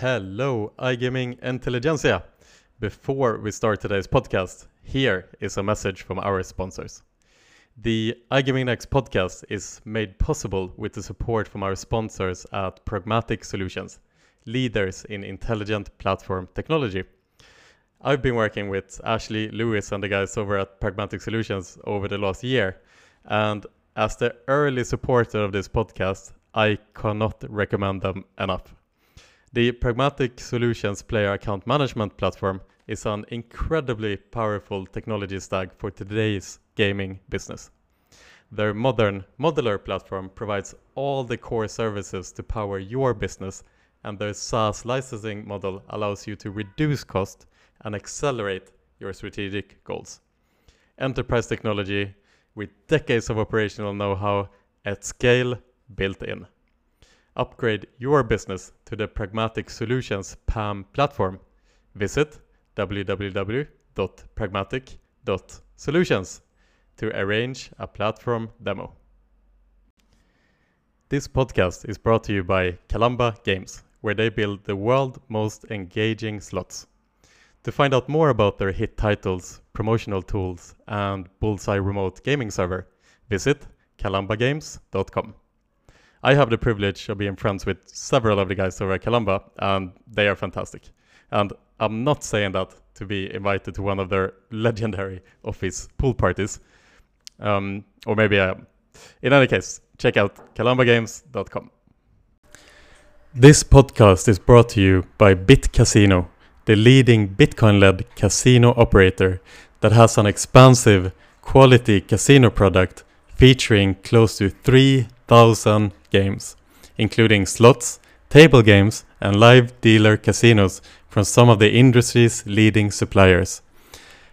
Hello, iGaming Intelligentsia. Before we start today's podcast, here is a message from our sponsors. The iGaming Next podcast is made possible with the support from our sponsors at Pragmatic Solutions, leaders in intelligent platform technology. I've been working with Ashley Lewis and the guys over at Pragmatic Solutions over the last year, and as the early supporter of this podcast, I cannot recommend them enough. The Pragmatic Solutions player account management platform is an incredibly powerful technology stack for today's gaming business. Their modern modular platform provides all the core services to power your business, and their SaaS licensing model allows you to reduce cost and accelerate your strategic goals. Enterprise technology with decades of operational know how at scale built in. Upgrade your business to the Pragmatic Solutions PAM platform. Visit www.pragmatic.solutions to arrange a platform demo. This podcast is brought to you by Kalamba Games, where they build the world's most engaging slots. To find out more about their hit titles, promotional tools, and Bullseye Remote Gaming Server, visit kalambagames.com. I have the privilege of being friends with several of the guys over at Kalamba, and they are fantastic. And I'm not saying that to be invited to one of their legendary office pool parties, um, or maybe I am. In any case, check out kalambagames.com. This podcast is brought to you by Bit Casino, the leading Bitcoin led casino operator that has an expansive quality casino product featuring close to 3,000 games, including slots, table games, and live dealer casinos from some of the industry's leading suppliers.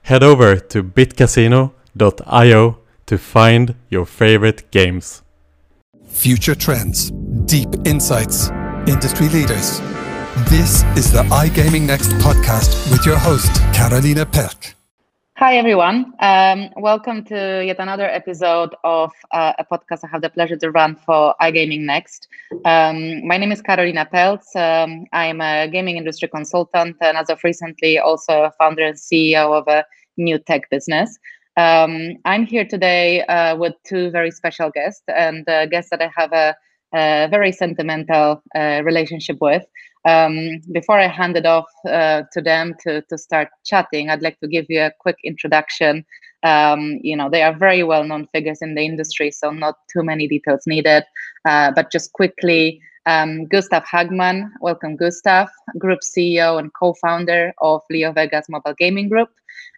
Head over to bitcasino.io to find your favorite games. Future trends, deep insights, industry leaders. This is the iGaming Next podcast with your host, Karolina Pelc. Hi, everyone. Um, welcome to yet another episode of uh, a podcast I have the pleasure to run for iGaming Next. Um, my name is Karolina Pelc. Um, I'm a gaming industry consultant and, as of recently, also a founder and CEO of a new tech business. Um, I'm here today uh, with two very special guests and uh, guests that I have a, a very sentimental uh, relationship with. Um, before I hand it off uh, to them to, to start chatting, I'd like to give you a quick introduction. Um, you know, they are very well known figures in the industry, so not too many details needed. Uh, but just quickly, um, Gustaf Hagman, welcome, Gustaf, Group CEO and co founder of Leo Vegas Mobile Gaming Group.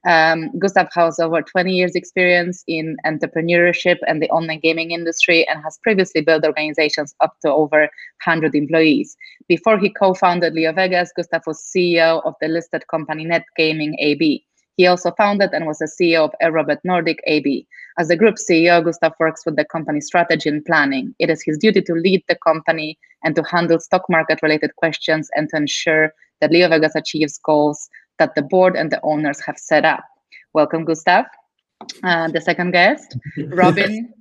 Um, Gustaf has over 20 years experience in entrepreneurship and the online gaming industry and has previously built organizations up to over 100 employees. Before he co-founded Leo Vegas, Gustaf was CEO of the listed company Net Gaming AB. He also founded and was the CEO of Eurobet Nordic AB. As the group CEO, Gustaf works with the company strategy and planning. It is his duty to lead the company and to handle stock market related questions and to ensure that Leo Vegas achieves goals that the board and the owners have set up. Welcome, Gustaf. Uh, the second guest, Robin.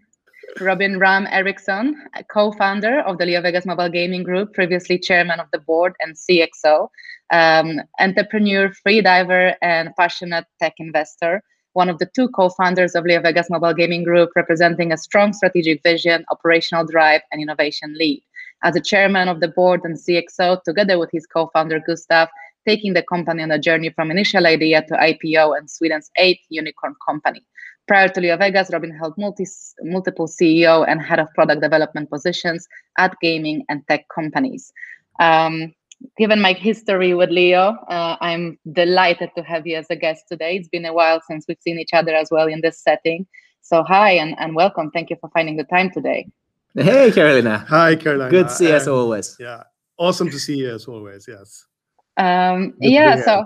Robin Ramm-Ericson, co-founder of the Leo Vegas Mobile Gaming Group, previously chairman of the board and CXO, um, entrepreneur, freediver, and passionate tech investor. One of the two co-founders of Leo Vegas Mobile Gaming Group, representing a strong strategic vision, operational drive, and innovation lead. As a chairman of the board and CXO, together with his co-founder Gustaf, taking the company on a journey from initial idea to IPO and Sweden's eighth unicorn company. Prior to LeoVegas, Robin held multi, multiple CEO and head of product development positions at gaming and tech companies. Um, given my history with Leo, uh, I'm delighted to have you as a guest today. It's been a while since we've seen each other as well in this setting. So, hi and, and welcome. Thank you for finding the time today. Hey, Karolina. Hi, Karolina. Good to see you as always. Yeah, awesome to see you as always. Yes. Um, yeah, so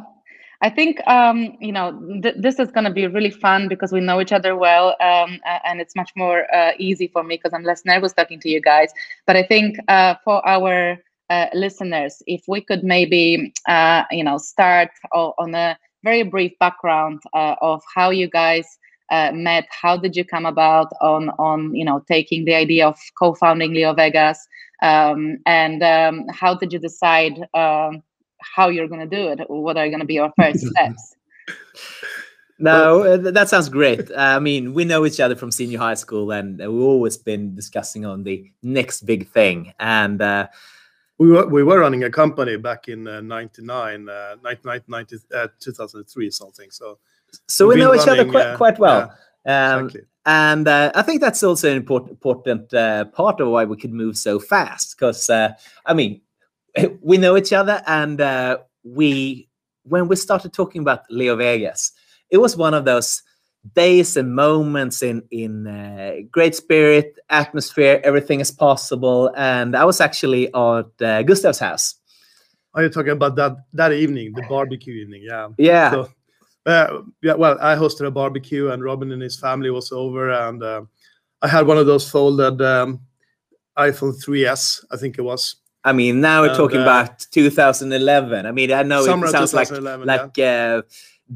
I think um, you know th- this is going to be really fun because we know each other well, um, and it's much more uh, easy for me because I'm less nervous talking to you guys. But I think uh, for our uh, listeners, if we could maybe uh, you know start on a very brief background uh, of how you guys uh, met, how did you come about on on you know taking the idea of co-founding LeoVegas, um, and um, how did you decide? How you're going to do it. What are going to be your first steps? No, uh, that sounds great. I mean, we know each other from senior high school, and we've always been discussing on the next big thing. And uh, we were we were running a company back in uh, 99, uh, 99 90, uh, 2003 something. So so we know been each other quite, uh, quite well. yeah, Um, exactly. and uh, I think that's also an important important uh, part of why we could move so fast. Because uh, I mean, we know each other, and uh, we when we started talking about Leo Vegas, it was one of those days and moments in in uh, great spirit, atmosphere, everything is possible. And I was actually at uh, Gustaf's house. Are you talking about that that evening, the barbecue evening? Yeah. Yeah, So, uh, yeah. Well, I hosted a barbecue, and Robin and his family was over, and uh, I had one of those folded um, iPhone 3s, I think it was. I mean, now we're And, talking uh, about 2011. I mean, I know it sounds like 2011, like uh,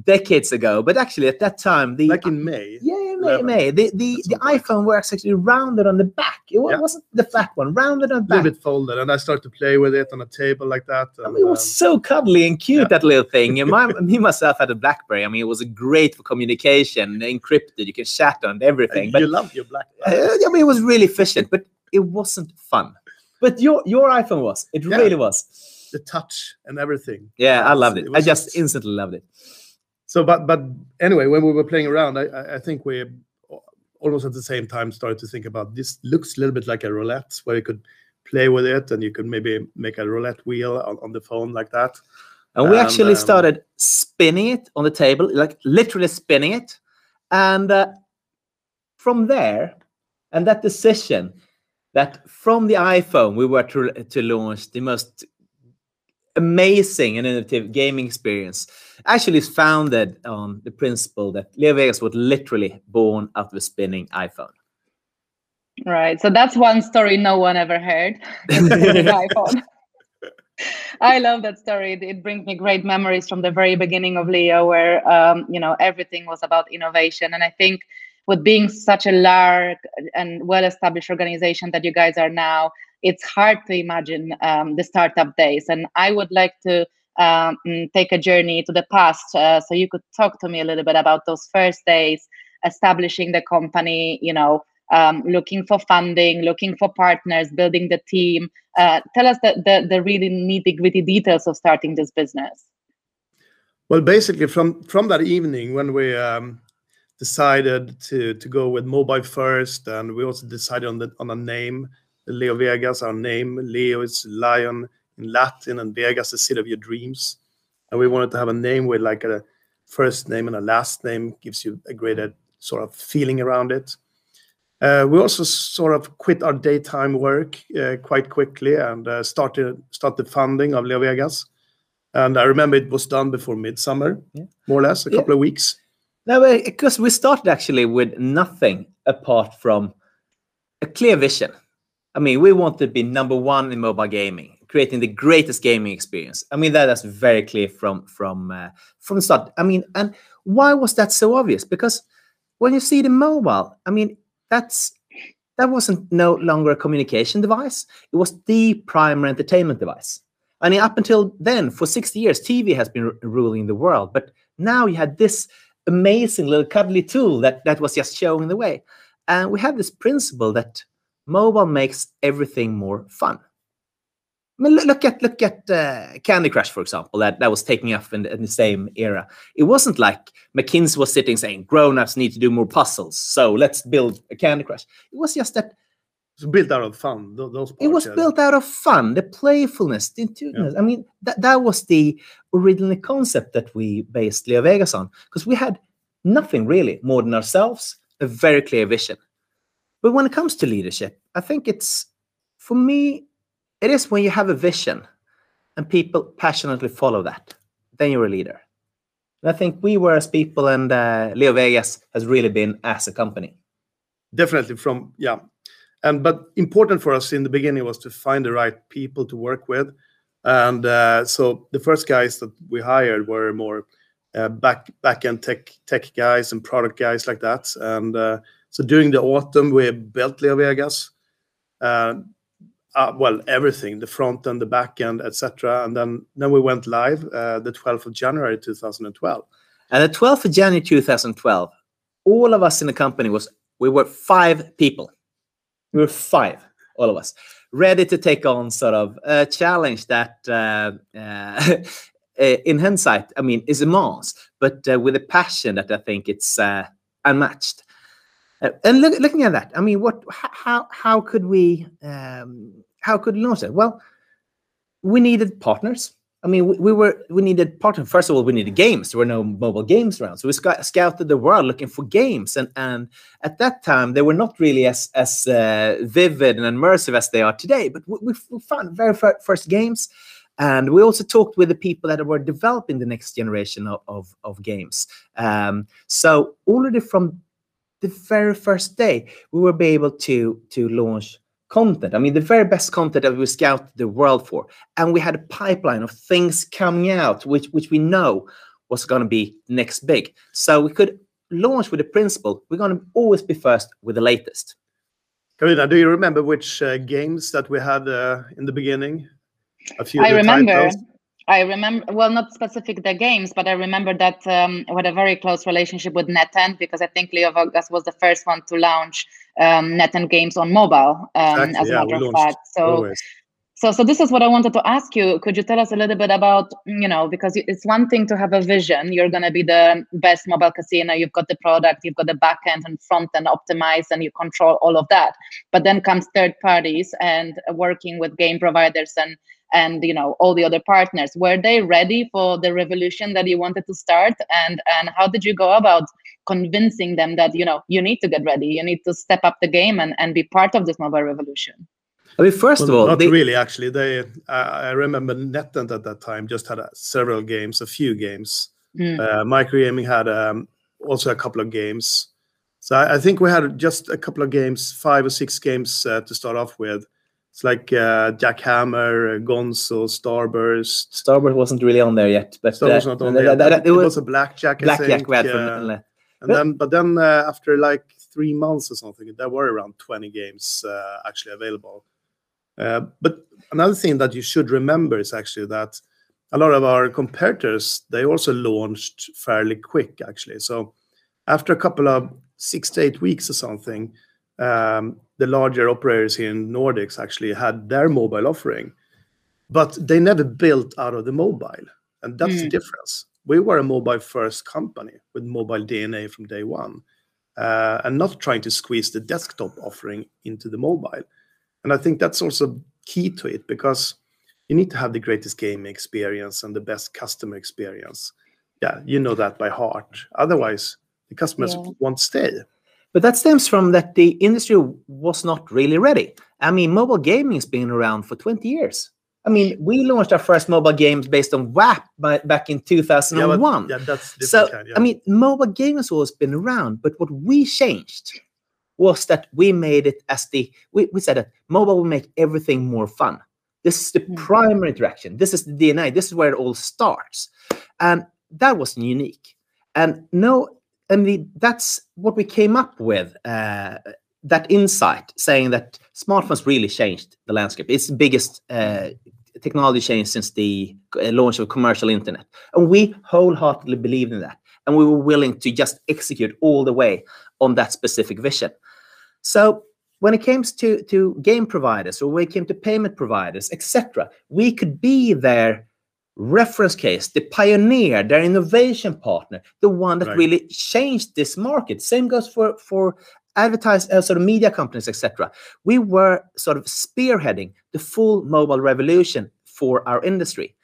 decades ago, but actually at that time, the Like in May. yeah, yeah, May, 11. May the the, the iPhone was actually rounded on the back. It Yeah. wasn't the flat one, rounded on A the little back. bit folded, and I started to play with it on a table like that. I mean, it was um, so cuddly and cute yeah. that little thing. And my, me myself had a BlackBerry. I mean, it was great for communication, encrypted. You can chat on everything. But you love your black. uh, I mean, it was really efficient, but it wasn't fun. But your your iPhone was. It Yeah. really was. the touch and everything. Yeah, I loved it. I was just instantly loved it. so. But but anyway, when we were playing around, I I, I think we almost at the same time started to think about this. Looks a little bit like a roulette, where you could play with it, and you could maybe make a roulette wheel on, on the phone like that. And we actually um, started spinning it on the table, like literally spinning it. And uh, from there, and that decision that from the iPhone, we were to, to launch the most amazing and innovative gaming experience actually is founded on the principle that Leo Vegas was literally born out of a spinning iPhone. Right. So that's one story no one ever heard. iPhone. I love that story. It- It brings me great memories from the very beginning of Leo, where um, you know everything was about innovation. And I think with being such a large and well-established organization that you guys are now, it's hard to imagine um, the startup days. And I would like to um, take a journey to the past. Uh, so you could talk to me a little bit about those first days, establishing the company. You know, um, looking for funding, looking for partners, building the team. Uh, tell us the, the, the really nitty gritty details of starting this business. Well, basically, from from that evening when we um, decided to to go with mobile first, and we also decided on the on a name, Leo Vegas, our name. Leo is lion in Latin, and Vegas, the city of your dreams. And we wanted to have a name with like a first name and a last name, gives you a greater sort of feeling around it. Uh, we also sort of quit our daytime work uh, quite quickly and uh, started started funding of Leo Vegas. And I remember it was done before midsummer, Yeah. more or less, a Yeah. couple of weeks. No, because we started actually with nothing apart from a clear vision. I mean, we want to be number one in mobile gaming, creating the greatest gaming experience. I mean, that is very clear from from uh, from the start. I mean, and why was that so obvious? Because when you see the mobile, I mean, that's that wasn't no longer a communication device. It was the primary entertainment device. I mean, up until then, for 60 years, TV has been ruling the world. But now you had this amazing little cuddly tool that, that was just showing the way. And we have this principle that mobile makes everything more fun. I mean, look, at look at uh, Candy Crush, for example, that, that was taking off in, in the same era. It wasn't like McKinsey was sitting saying grown-ups need to do more puzzles, so let's build a Candy Crush. It was just that It was built out of fun. tho- Those it was yeah. built out of fun, the playfulness, the intuitiveness. I mean, that, that was the original concept that we based Leo Vegas on, because we had nothing really more than ourselves, a very clear vision. But when it comes to leadership, I think it's, for me, it is when you have a vision and people passionately follow that, then you're a leader. And I think we were as people, and uh, Leo Vegas has really been as a company. definitely from yeah but important for us in the beginning was to find the right people to work with. And uh, so the first guys that we hired were more uh, back back end tech guys and product guys like that. And uh, so during the autumn we built leo vegas uh, well everything the front and the back end etc and then we went live the 12th of january 2012 and the 12th of january 2012 all of us in the company was we were five people we were five all of us ready to take on sort of a challenge that uh, uh, in hindsight i mean is immense but uh, with a passion that i think it's unmatched uh, and look, looking at that, I mean, what, how, how could we, um, how could we launch it? Well, we needed partners. I mean, we, we, were, we needed partners. First of all, we needed games. There were no mobile games around, so we sc- scouted the world looking for games. And and at that time, they were not really as as uh, vivid and immersive as they are today. But we, we found very first games. And we also talked with the people that were developing the next generation of, of, of games. Um, so already from the very first day we will be able to to launch content i mean the very best content that we scout the world for and we had a pipeline of things coming out which which we know was going to be next big so we could launch with the principle we're going to always be first with the latest Karina, do you remember which uh, games that we had uh, in the beginning? A few I remember. Titles? I remember, well, not specific the games, but I remember that um, we had a very close relationship with NetEnt because I think Leo LeoVegas was the first one to launch um, and games on mobile, um, exactly, as a matter of fact. So, so, so this is what I wanted to ask you. Could you tell us a little bit about, you know, because it's one thing to have a vision. You're going to be the best mobile casino. You've got the product, you've got the back end and front end optimized, and you control all of that. But then comes third parties and working with game providers and and you know all the other partners were they ready for the revolution that you wanted to start and and how did you go about convincing them that you know you need to get ready you need to step up the game and, and be part of this mobile revolution I mean, first well, of all, not they... really. Actually, they. I remember NetEnt at that time just had uh, several games, a few games. Mm. Uh, Microgaming had um, also a couple of games. So I, I, think we had just a couple of games, five or six games uh, to start off with. It's like uh, Jackhammer, uh, Gonzo, Starburst. Starburst wasn't really on there yet, but Starburst uh, not on there. That, that, it, was, was a Blackjack. Blackjack we had from, uh, and then, but then uh, after like three months or something, there were around 20 games uh, actually available. Uh, but another thing that you should remember is actually that a lot of our competitors they also launched fairly quick actually. So after a couple of six to eight weeks or something, um, the larger operators here in Nordics actually had their mobile offering, but they never built out of the mobile, and that's mm. the difference. We were a mobile first company with mobile DNA from day one, uh, and not trying to squeeze the desktop offering into the mobile. And I think that's also key to it because you need to have the greatest gaming experience and the best customer experience. Yeah, you know that by heart. Otherwise, the customers yeah. won't stay. But that stems from that the industry was not really ready. I mean, mobile gaming has been around for 20 years. I mean, we launched our first mobile games based on WAP by, back in 2001. Yeah, yeah that's so. Kind, yeah. I mean, mobile gaming has always been around, but what we changed was that we made it as the we, we said that mobile will make everything more fun. This is the mm. primary interaction. This is the DNA. This is where it all starts, and that was unique. And no I mean, that's what we came up with. Uh, that insight, saying that smartphones really changed the landscape. It's the biggest uh, technology change since the uh, launch of commercial internet, and we wholeheartedly believed in that, and we were willing to just execute all the way on that specific vision. So when it comes to to game providers or when it came to payment providers, etc., we could be their reference case, the pioneer, their innovation partner, the one that right. really changed this market. Same goes for for advertise uh, sort of media companies, etc. We were sort of spearheading the full mobile revolution for our industry,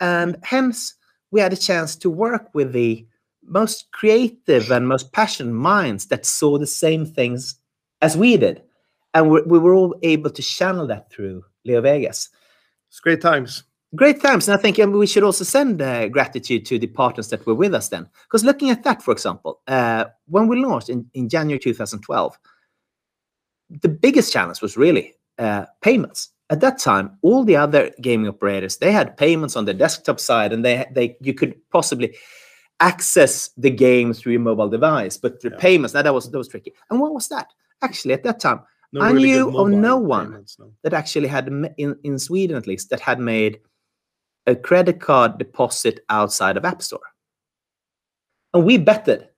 and hence we had a chance to work with the most creative and most passionate minds that saw the same things as we did, and we, we were all able to channel that through Leo Vegas. It's great times great times and i think we should also send uh, gratitude to the partners that were with us then because looking at that for example uh, when we launched in, in january 2012 the biggest challenge was really uh, payments at that time all the other gaming operators they had payments on the desktop side and they, they you could possibly access the game through your mobile device but the yeah. payments now that was that was tricky and what was that actually at that time no I really knew of no one. payments, no. that actually had in, in Sweden at least that had made a credit card deposit outside of App Store. And we betted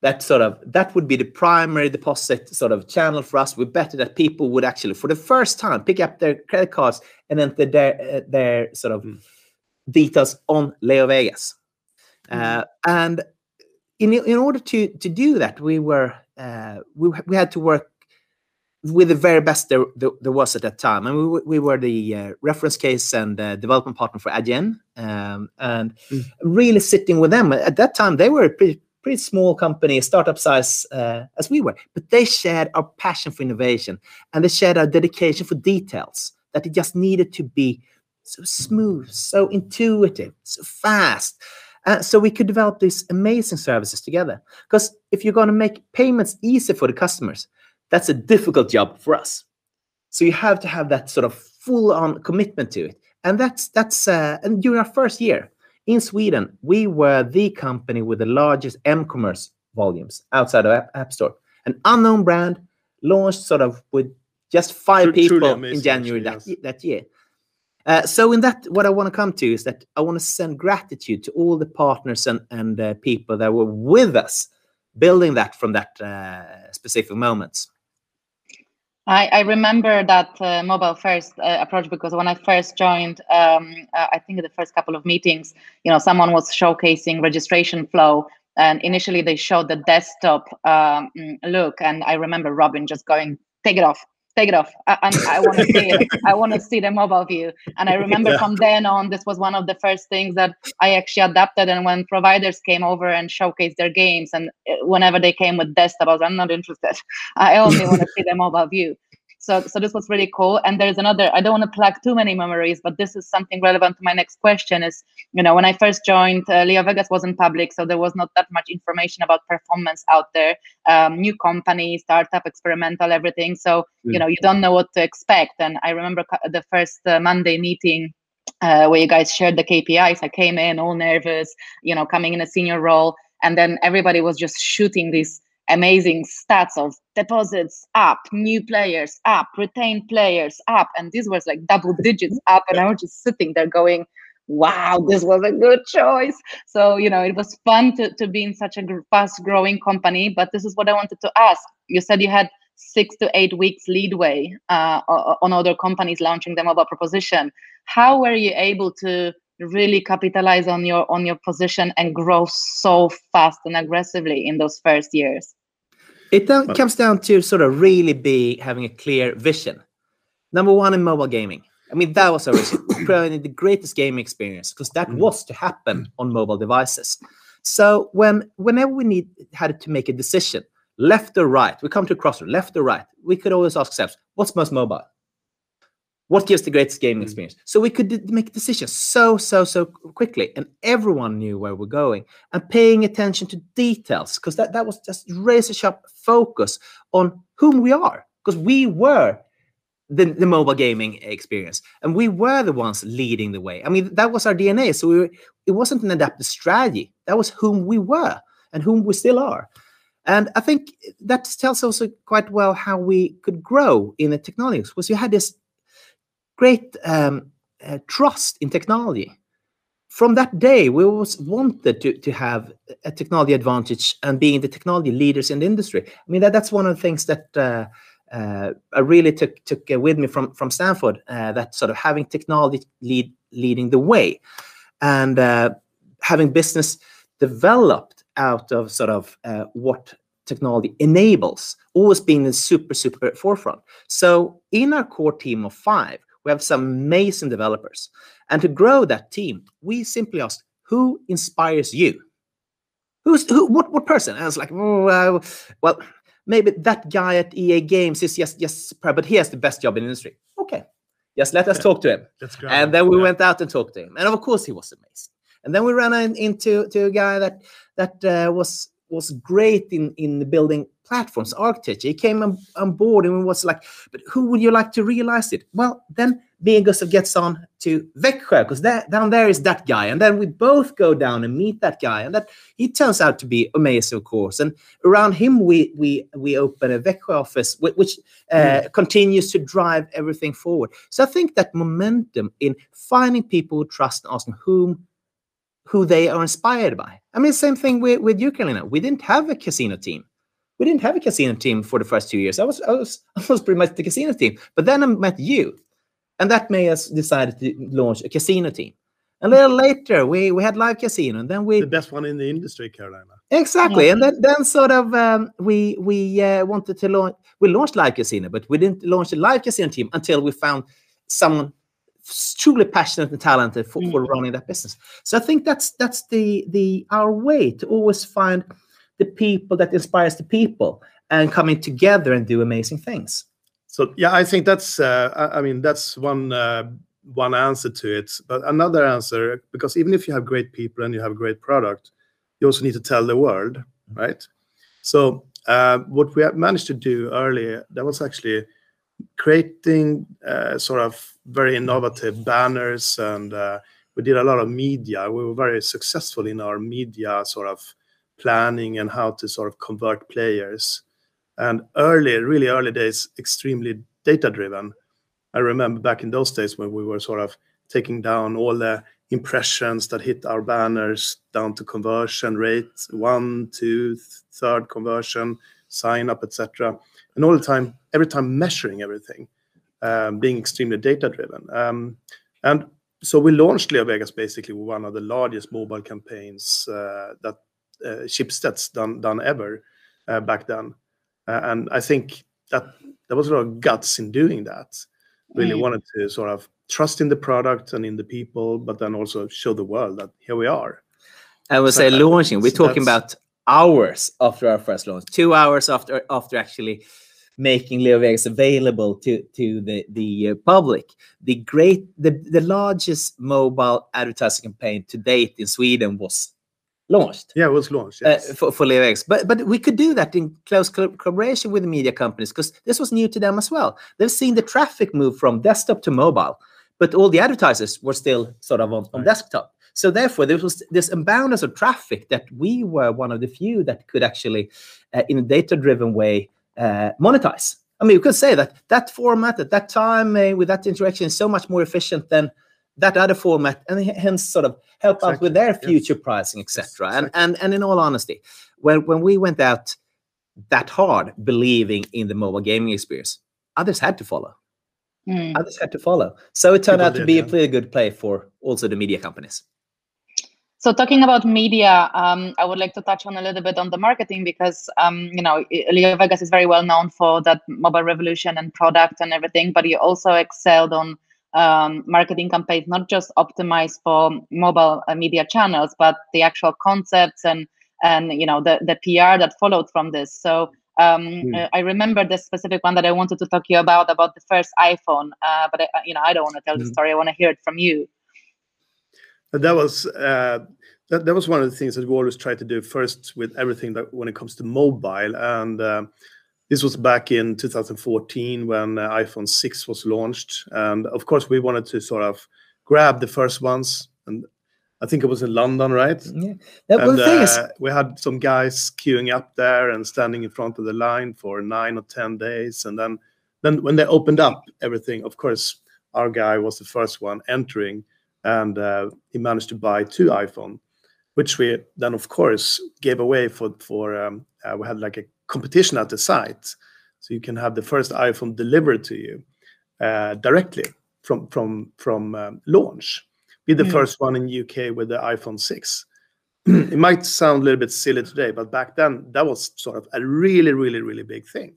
that sort of that would be the primary deposit sort of channel for us. We betted that people would actually for the first time pick up their credit cards and enter their uh, their sort of Mm. details on Leo Vegas. Uh, and in in order to to do that, we were uh, we we had to work with the very best there, there, there was at that time. And we, we were the uh, reference case and uh, development partner for Adyen. Um, and Mm. really sitting with them. At that time, they were a pretty, pretty small company, startup size uh, as we were. But they shared our passion for innovation and they shared our dedication for details, that it just needed to be so smooth, so intuitive, so fast. Uh, so we could develop these amazing services together. Because if you're going to make payments easy for the customers, that's a difficult job for us. So you have to have that sort of full-on commitment to it, and that's that's uh, and during our first year in Sweden, we were the company with the largest m-commerce volumes outside of App, App Store. An unknown brand launched sort of with just five truly people amazing, in January actually, that, that year. Uh, so in that, what I want to come to is that I want to send gratitude to all the partners and and uh, people that were with us, building that from that uh, specific moments. I, I remember that uh, mobile first uh, approach because when I first joined, um, uh, I think the first couple of meetings, you know, someone was showcasing registration flow, and initially they showed the desktop um, look, and I remember Robin just going, "Take it off, take it off. I, I, I want to see it. I want to see the mobile view." And I remember Yeah. from then on, this was one of the first things that I actually adapted. And when providers came over and showcased their games, and uh, whenever they came with desktop, I was, "I'm not interested. I only want to see the mobile view." So, so this was really cool. And there's another. I don't want to plug too many memories, but this is something relevant to my next question. Is you know when I first joined, uh, Leo Vegas wasn't public, so there was not that much information about performance out there. Um, new company, startup, experimental, everything. So you Mm. know you don't know what to expect. And I remember the first uh, Monday meeting uh, where you guys shared the KPIs. I came in all nervous, you know, coming in a senior role, and then everybody was just shooting these amazing stats of deposits up, new players up, retained players up, and this was like double digits up, and I was just sitting there going. Wow, this was a good choice. So, you know, it was fun to, to be in such a fast growing company. But this is what I wanted to ask. You said you had six to eight weeks leadway uh, on other companies launching the mobile proposition. How were you able to really capitalize on your on your position and grow so fast and aggressively in those first years? It Well- comes down to sort of really be having a clear vision. Number one in mobile gaming. I mean, that was our vision. providing the greatest gaming experience because that Mm. was to happen on mobile devices. So when whenever we need had to make a decision, left or right, we come to a crossroad, left or right, we could always ask ourselves, what's most mobile? What gives the greatest gaming Mm. experience? So we could make decisions so, so, so quickly, and everyone knew where we're going and paying attention to details because that, that was just razor sharp focus on whom we are because we were the, the mobile gaming experience and we were the ones leading the way i mean that was our dna so we were, it wasn't an adaptive strategy that was whom we were and whom we still are and i think that tells also quite well how we could grow in the technologies because we had this great um, uh, trust in technology from that day, we always wanted to, to have a technology advantage and being the technology leaders in the industry. I mean, that, that's one of the things that uh, uh, I really took took uh, with me from from Stanford. Uh, that sort of having technology lead leading the way, and uh, having business developed out of sort of what technology enables, always being the super super forefront. So in our core team of five, we have some amazing developers. And to grow that team, we simply asked, who inspires you? Who's who? What what person? And I was like, oh, well, maybe that guy at EA Games is just just superb, but he has the best job in the industry. Okay, just let us Yeah. talk to him. That's great. And then we Yeah. went out and talked to him, and of course he was amazing. And then we ran into to a guy that that uh, was was great in in building platforms, architecture. He came on, on board and was like, "But who would you like to realize it?" Well, then me and Gustaf gets on to Växjö because down there is that guy, and then we both go down and meet that guy, and that he turns out to be amazing, of course. And around him, we we we open a Växjö office, which, which uh, mm. continues to drive everything forward. So I think that momentum in finding people who trust and asking whom who they are inspired by. I mean, same thing with with you, Karolina. We didn't have a casino team we didn't have a casino team for the first two years. I was, I was, I was pretty much the casino team. But then I met you, and that made us decide to launch a casino team. A little later, we we had live casino, and then we the best one in the industry, Karolina. Exactly, and then then sort of um, we we uh, wanted to launch. We launched live casino, but we didn't launch a live casino team until we found someone truly passionate and talented for, mm. for running that business. So I think that's that's the the our way to always find the people that inspires the people and coming together and do amazing things. So yeah, I think that's uh, I mean that's one uh, one answer to it. But another answer because even if you have great people and you have a great product, you also need to tell the world, right? So uh, what we have managed to do earlier that was actually creating uh, sort of very innovative banners and uh, we did a lot of media. We were very successful in our media sort of planning and how to sort of convert players. And early, really early days, extremely data driven. I remember back in those days when we were sort of taking down all the impressions that hit our banners down to conversion rate, one, two, third conversion, sign up, etc. And all the time, every time measuring everything, um, being extremely data driven. Um, and so we launched LeoVegas basically with one of the largest mobile campaigns uh, that uh, done done ever uh, back then, uh, and I think that there was a lot of guts in doing that. Really mm. wanted to sort of trust in the product and in the people, but then also show the world that here we are. I would say launching. We're talking about hours after our first launch, two hours after after actually making LeoVegas available to to the the uh, public. The great the the largest mobile advertising campaign to date in Sweden was launched. Yeah, it was launched uh, yes. uh, for, for LeoVegas. But but we could do that in close collaboration with the media companies because this was new to them as well. They've seen the traffic move from desktop to mobile, but all the advertisers were still sort of on, on right. desktop. So therefore, there was this imbalance of traffic that we were one of the few that could actually, uh, in a data-driven way, monetize. I mean, you could say that that format at that time uh, with that interaction is so much more efficient than that other format and hence sort of help exactly. out with their future yes. pricing etc yes, exactly. and and and in all honesty when when we went out that hard believing in the mobile gaming experience others had to follow mm. others had to follow so it turned People out to did, be yeah. a pretty good play for also the media companies so talking about media, um, I would like to touch on a little bit on the marketing because um, you know LeoVegas is very well known for that mobile revolution and product and everything, but you also excelled on um, marketing campaigns not just optimized for mobile uh, media channels, but the actual concepts and and you know the the PR that followed from this. So um, mm. I remember the specific one that I wanted to talk to you about about the first iPhone, uh, but I, you know I don't want to tell mm. the hmm. story. I want to hear it from you. That was uh, that, that was one of the things that we always try to do first with everything that when it comes to mobile and. Uh, this was back in 2014 when uh, iPhone 6 was launched. And of course, we wanted to sort of grab the first ones. And I think it was in London, right? Yeah. and, uh, we had some guys queuing up there and standing in front of the line for nine or 10 days. And then, then when they opened up everything, of course, our guy was the first one entering. And uh, he managed to buy two iPhone, which we then, of course, gave away for, for um, uh, we had like a competition at the site. So you can have the first iPhone delivered to you uh, directly from from from um, launch. Be the mm. first one in UK with the iPhone 6. it might sound a little bit silly today, but back then that was sort of a really, really, really big thing.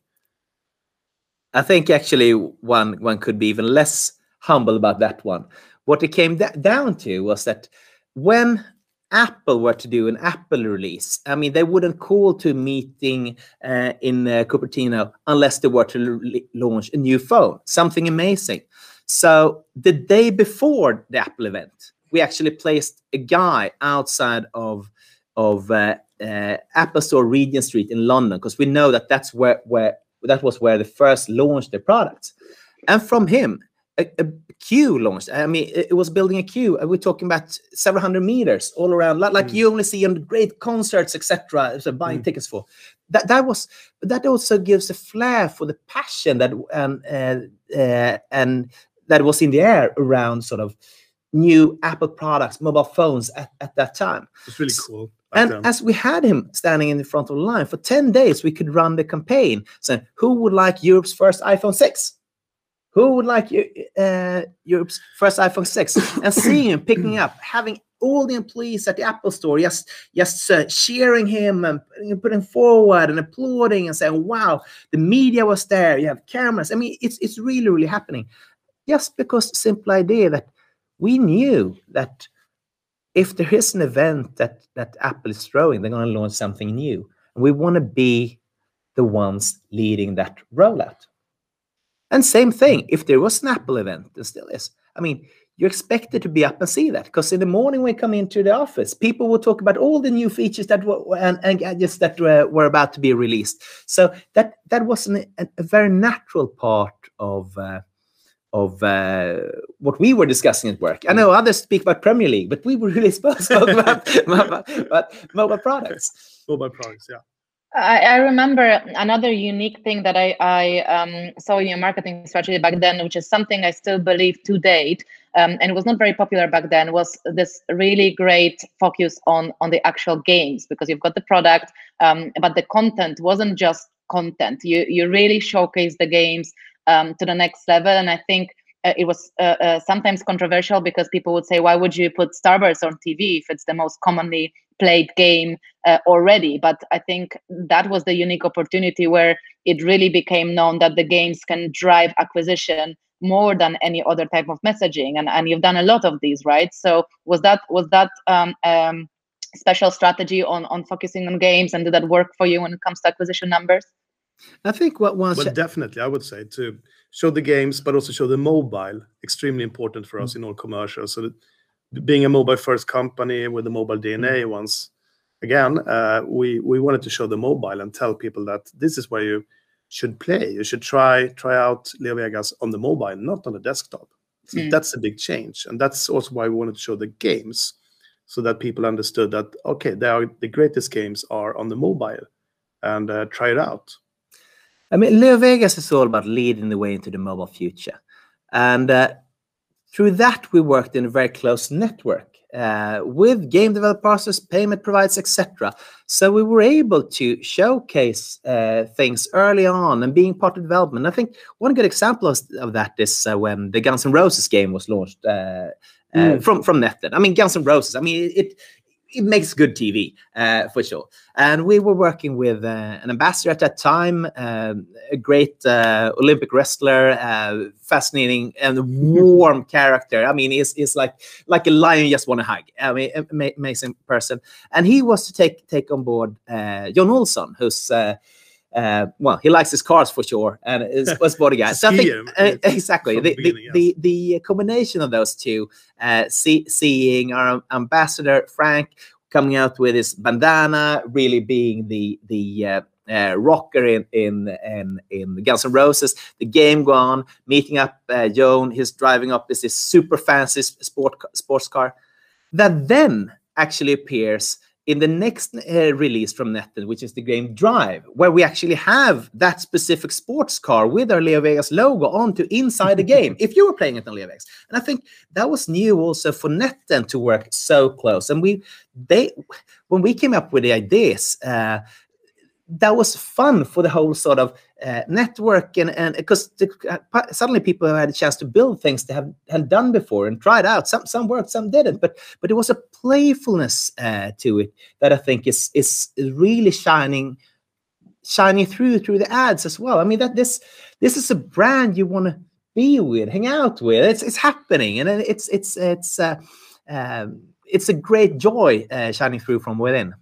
I think actually one one could be even less humble about that one. What it came down to was that when Apple were to do an Apple release, I mean, they wouldn't call to a meeting uh, in uh, Cupertino unless they were to launch a new phone, something amazing. So the day before the Apple event, we actually placed a guy outside of of uh, uh Apple Store Regent Street in London because we know that that's where where that was where they first launched their products. And from him, a, a queue launched. I mean, it, it was building a queue. We're talking about several hundred meters all around, like, Mm. you only see on great concerts, etc. So buying Mm. tickets for that. That was that also gives a flair for the passion that and uh, uh, and that was in the air around sort of new Apple products, mobile phones at, at that time. It's really cool. And then. as we had him standing in the front of the line for 10 days, we could run the campaign saying, Who would like Europe's first iPhone 6? Who would like your, uh, first iPhone 6? And seeing him picking up, having all the employees at the Apple store just, just uh, cheering him and putting- putting forward and applauding and saying, Wow, the media was there. You have cameras. I mean, it's, it's really, really happening. Just because simple idea that we knew that if there is an event that that Apple is throwing, they're going to launch something new. And we want to be the ones leading that rollout. And same thing, if there was an Apple event, there still is. I mean, you're expected to be up and see that because in the morning when we come into the office, people will talk about all the new features that were and, and gadgets that were, were about to be released. So that that was an, a, very natural part of uh, of uh, what we were discussing at work. I know others speak about Premier League, but we were really spoke about, about, about mobile products. mobile products. Yeah. I, I remember another unique thing that I, I um, saw in your marketing strategy back then, which is something I still believe to date, um, and it was not very popular back then, was this really great focus on on the actual games because you've got the product, um, but the content wasn't just content. You you really showcase the games um, to the next level, and I think uh, it was uh, uh, sometimes controversial because people would say, "Why would you put Starburst on TV if it's the most commonly played game uh, already?" But I think that was the unique opportunity where it really became known that the games can drive acquisition more than any other type of messaging, and and you've done a lot of these, right? So was that was that um, um, special strategy on on focusing on games, and did that work for you when it comes to acquisition numbers? I think what was Well, definitely, I would say to show the games, but also show the mobile. Extremely important for us in all commercials. So, that being a mobile-first company with the mobile DNA, once again, uh, we we wanted to show the mobile and tell people that this is where you should play. You should try try out Leo Vegas on the mobile, not on the desktop. So Mm. that's a big change, and that's also why we wanted to show the games, so that people understood that okay, they are the greatest games are on the mobile, and uh, try it out. I mean, Leo Vegas is all about leading the way into the mobile future. And uh, through that, we worked in a very close network uh, with game developers, payment providers, etc. So we were able to showcase uh, things early on and being part of development. I think one good example of, of that is uh, when the Guns N' Roses game was launched uh, uh, Mm. from from NetEnt. I mean, Guns N' Roses. I mean, it it makes good TV uh, for sure. And we were working with uh, an ambassador at that time, um, a great uh, Olympic wrestler, uh, fascinating and warm character. I mean, he's, he's like like a lion you just want to hug. I mean, amazing person. And he was to take take on board uh, Jon Olsson, who's. Uh, uh, well, he likes his cars for sure, and is a sporty guy. So I think uh, uh, exactly the, the the, the the combination of those two, uh, see, seeing our ambassador Frank coming out with his bandana, really being the the uh, uh, rocker in in in in Guns N' Roses. The game gone, meeting up uh, Joan. He's driving up this, this super fancy sport sports car that then actually appears in the next uh, release from NetEnt, which is the game Drive, where we actually have that specific sports car with our Leo Vegas logo onto inside the game. if you were playing it on Leo Vegas, and I think that was new also for NetEnt to work so close. And we they when we came up with the ideas. Uh, that was fun for the whole sort of uh, network and and because uh, suddenly people have had a chance to build things they have had done before and tried out. Some some worked some didn't but but it was a playfulness uh, to it that i think is is really shining shining through through the ads as well. I mean that this this is a brand you want to be with hang out with. It's it's happening and it's it's it's uh, um, it's a great joy uh, shining through from within. Uh,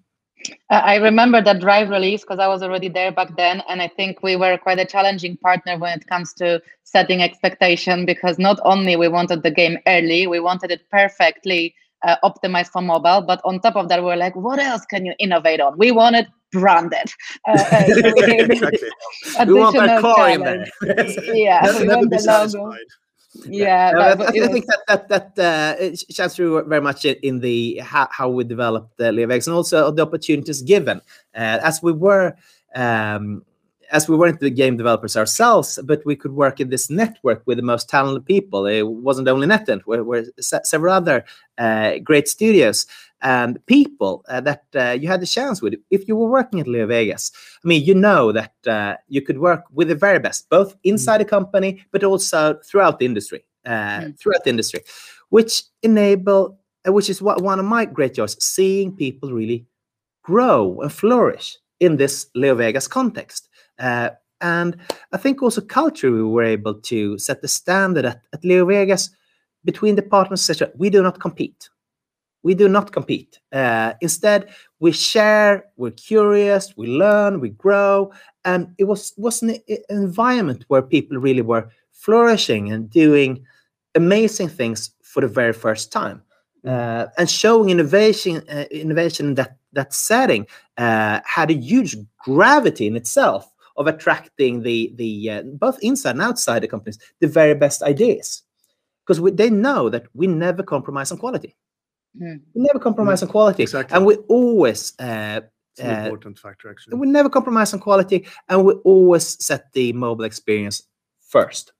I remember that drive release because I was already there back then, and I think we were quite a challenging partner when it comes to setting expectation because not only we wanted the game early, we wanted it perfectly uh, optimized for mobile, but on top of that, we were like, what else can you innovate on? We want it branded. Uh, uh, so we- exactly. we want our additional car in there Yeah, Never, we want the logo. satisfied. Yeah, that- I, I think that that that uh, it shines through very much in, the how, how we developed the uh, LeoVegas and also the opportunities given. Uh, as we were um, as we weren't the game developers ourselves, but we could work in this network with the most talented people. It wasn't only NetEnt, were, were se- several other uh, great studios and people uh, that uh, you had the chance with. If you were working at Leo Vegas, I mean, you know that uh, you could work with the very best, both inside a company, but also throughout the industry, uh, Mm. throughout the industry, which enable, uh, which is what one of my great joys, seeing people really grow and flourish in this Leo Vegas context. Uh, and I think also culture, we were able to set the standard at, at Leo Vegas between the partners, etc. We do not compete. We do not compete. Uh, instead, we share, we're curious, we learn, we grow. And it was, was an, environment where people really were flourishing and doing amazing things for the very first time. Uh, and showing innovation, uh, innovation in that, that setting uh, had a huge gravity in itself of attracting the the uh, both inside and outside the companies the very best ideas because they know that we never compromise on quality Mm. we never compromise on quality exactly. and we always uh, It's an uh, important factor, actually. we never compromise on quality and we always set the mobile experience first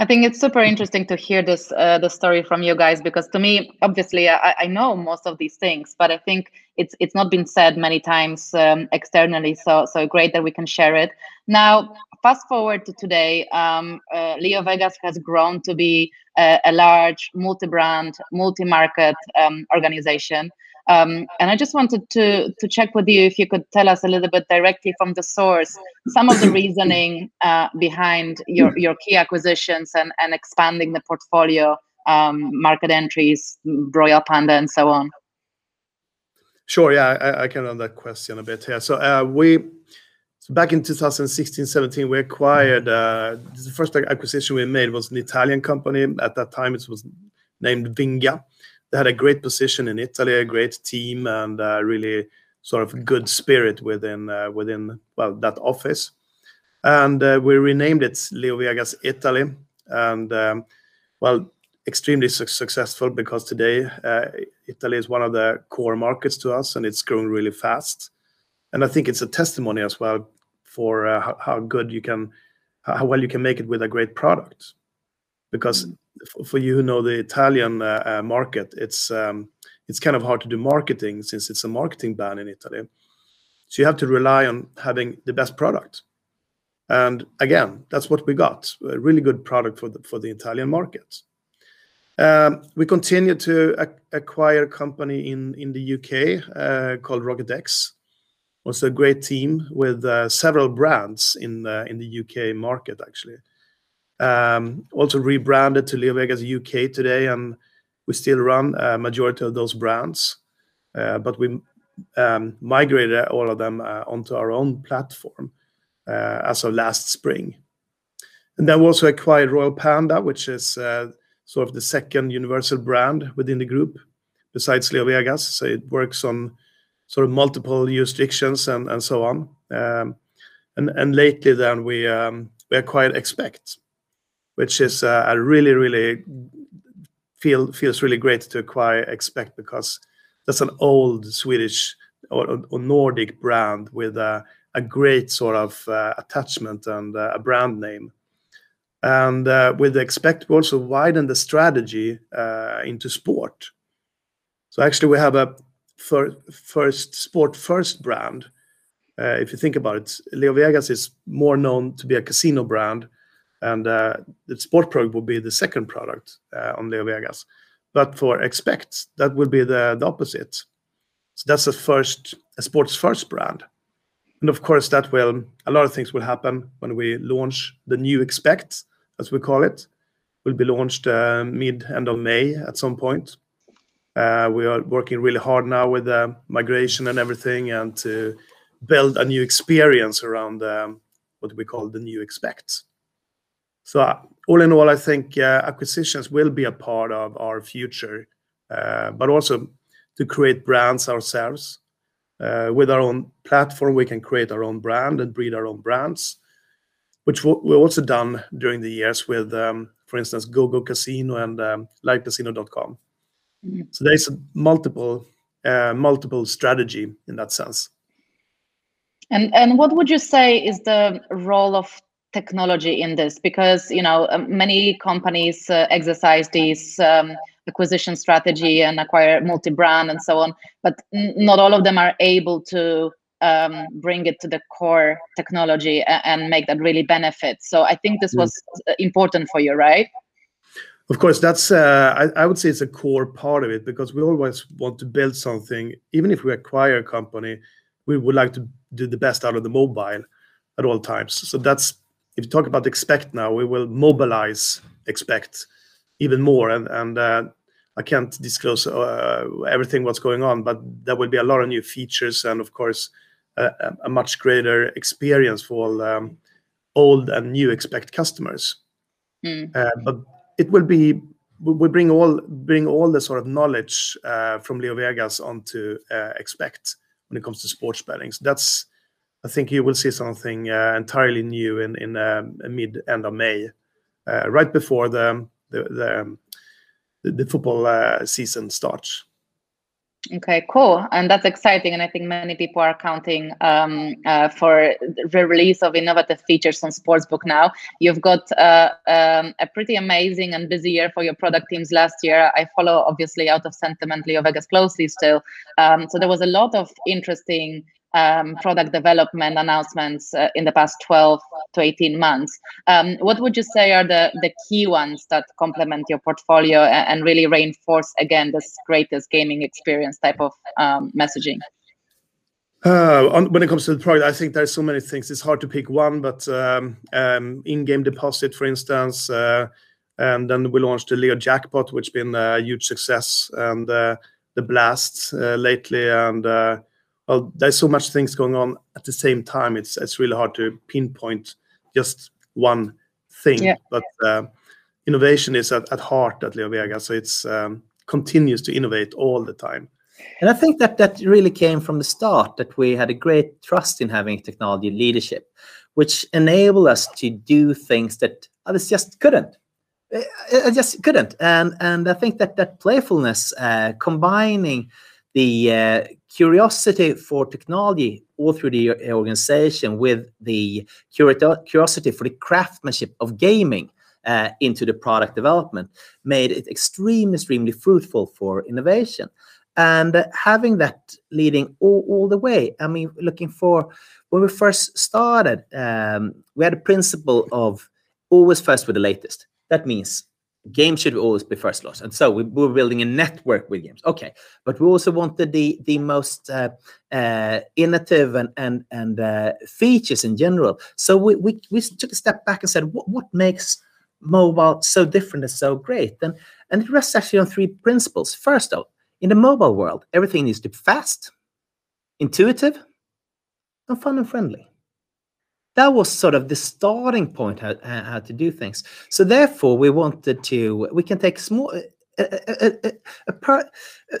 I think it's super interesting to hear this uh, the story from you guys because to me, obviously, I, I know most of these things, but I think it's it's not been said many times um, externally. So so great that we can share it. Now, fast forward to today, um, uh, Leo Vegas has grown to be a, a large multi-brand, multi-market um, organization. Um, and I just wanted to to check with you if you could tell us a little bit directly from the source some of the reasoning uh, behind your your key acquisitions and and expanding the portfolio, um, market entries, Royal Panda, and so on. Sure, yeah, I, I can run that question a bit here. So uh, we, so back in 2016, 17, we acquired, uh, the first acquisition we made was an Italian company. At that time, it was named Winga. They had a great position in Italy, a great team, and uh, really sort of good spirit within uh, within well that office. And uh, we renamed it Leo Vegas Italy, and um, well, extremely su- successful because today uh, Italy is one of the core markets to us, and it's growing really fast. And I think it's a testimony as well for uh, how, how good you can, how well you can make it with a great product. Because f- for you who know the Italian uh, uh, market, it's um, it's kind of hard to do marketing since it's a marketing ban in Italy. So you have to rely on having the best product. And again, that's what we got a really good product for the, for the Italian market. Um, we continue to ac- acquire a company in, the UK uh, called Rocket X. Also a great team with several brands in in the UK market actually. Um, also rebranded to LeoVegas UK today, and we still run a majority of those brands, uh, but we um, migrated all of them uh, onto our own platform uh, as of last spring. And then we also acquired Royal Panda, which is uh, sort of the second universal brand within the group, besides Leo Vegas. So it works on sort of multiple jurisdictions and, so on. Um, and, lately, then we we acquired Expekt, which is uh, a really really feel feels really great to acquire Expekt because that's an old Swedish or, or Nordic brand with a, a great sort of uh, attachment and uh, a brand name. And uh, with Expekt, we also widen the strategy uh, into sport. So actually, we have a fir- first sport first brand. Uh, if you think about it, Leo Vegas is more known to be a casino brand, and uh, the sport product will be the second product uh, on Leo Vegas. But for Expekt, that will be the, the opposite. So that's a first a sports first brand. And of course, that will a lot of things will happen when we launch the new Expekt, as we call it. Will be launched uh, mid end of May at some point. Uh, we are working really hard now with the migration and everything, and to build a new experience around um, what we call the new Expekt. So all in all, I think uh, acquisitions will be a part of our future, uh, but also to create brands ourselves. Uh, with our own platform, we can create our own brand and breed our own brands. which we've also done during the years with, um, for instance, GoGo Casino and um, LiveCasino.com. Mm-hmm. So there's a multiple uh, multiple strategy in that sense. And and what would you say is the role of technology in this? Because you know um, many companies uh, exercise these um, acquisition strategy and acquire multi-brand and so on, but n- not all of them are able to um, bring it to the core technology and, and, make that really benefit. So I think this was important for you, right? Of course, that's uh, I, I, would say it's a core part of it because we always want to build something. Even if we acquire a company, we would like to do the best out of the mobile at all times. So that's if you talk about Expekt now, we will mobilize Expekt even more, and and uh, I can't disclose uh, everything what's going on, but there will be a lot of new features and of course a, a much greater experience for all um, old and new Expekt customers. Mm. Uh, but it will be we bring all bring all the sort of knowledge uh, from LeoVegas onto uh, Expekt when it comes to sports betting. So that's I think you will see something uh, entirely new in in um, mid end of May, uh, right before the the the, the, the football uh, season starts. Okay, cool, and that's exciting. And I think many people are counting um, uh, for the release of innovative features on Sportsbook now. You've got uh, um, a pretty amazing and busy year for your product teams last year. I follow obviously out of sentiment Leo Vegas closely still, um, so there was a lot of interesting um, product development announcements uh, in the past 12 to 18 months. Um, what would you say are the, the key ones that complement your portfolio and, and really reinforce, again, this greatest gaming experience type of um, messaging? Uh, on, when it comes to the product, I think there's so many things. It's hard to pick one, but um, um, in-game deposit, for instance, uh, and then we launched the Leo Jackpot, which has been a huge success, and uh, the Blast uh, lately, and uh, well, there's so much things going on at the same time. It's it's really hard to pinpoint just one thing. Yeah. But uh, innovation is at, at heart at LeoVegas, so it's um, continues to innovate all the time. And I think that that really came from the start that we had a great trust in having technology leadership, which enabled us to do things that others just couldn't. I just couldn't, and and I think that that playfulness, uh, combining the uh, curiosity for technology all through the organization with the curiosity for the craftsmanship of gaming uh, into the product development made it extremely, extremely fruitful for innovation. And having that leading all, all, the way, I mean, looking for when we first started, um, we had a principle of always first with the latest. That means games should always be first loss. And so we, were building a network with games. Okay but we also wanted the the most uh, uh, innovative and and and uh, features in general. So we, we we took a step back and said what, what makes mobile so different and so great? And and it rests actually on three principles. First of in the mobile world everything needs to be fast intuitive and fun and friendly that was sort of the starting point how, how to do things so therefore we wanted to we can take small a, a, a, a,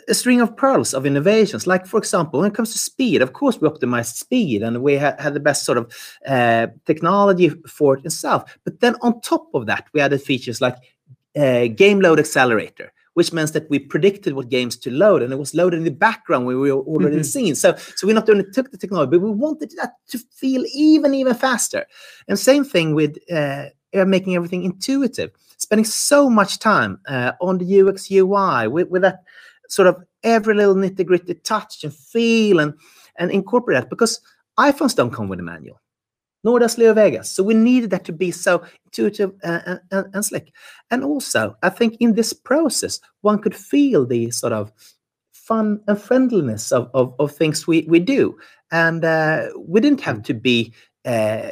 a, string of pearls of innovations. Like, for example, when it comes to speed, of course, we optimized speed and we had, had the best sort of uh, technology for it itself. But then on top of that, we added features like uh, game load accelerator, which means that we predicted what games to load, and it was loaded in the background when we were already mm-hmm. So, so we not only took the technology, but we wanted that to feel even, even faster. And same thing with uh, making everything intuitive, spending so much time uh, on the UX UI with, with that sort of every little nitty gritty touch and feel and and incorporate that because iPhones don't come with a manual nor does Leo Vegas. So we needed that to be so intuitive and, and, and, slick. And also, I think in this process, one could feel the sort of fun and friendliness of, of, of things we, we do. And uh, we didn't have hmm. to be uh,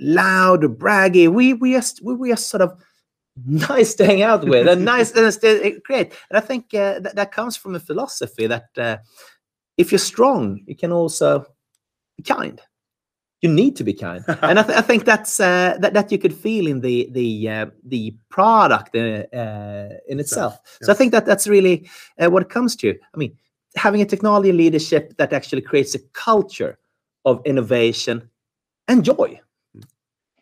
loud or braggy. We, we, just, we were just sort of nice to hang out with and nice and great. And I think uh, that, that comes from a philosophy that uh, if you're strong, you can also be kind you need to be kind and I, th- I, think that's uh, that, that you could feel in the the uh, the product uh, uh in itself yes. so i think that that's really uh, what it comes to i mean having a technology leadership that actually creates a culture of innovation and joy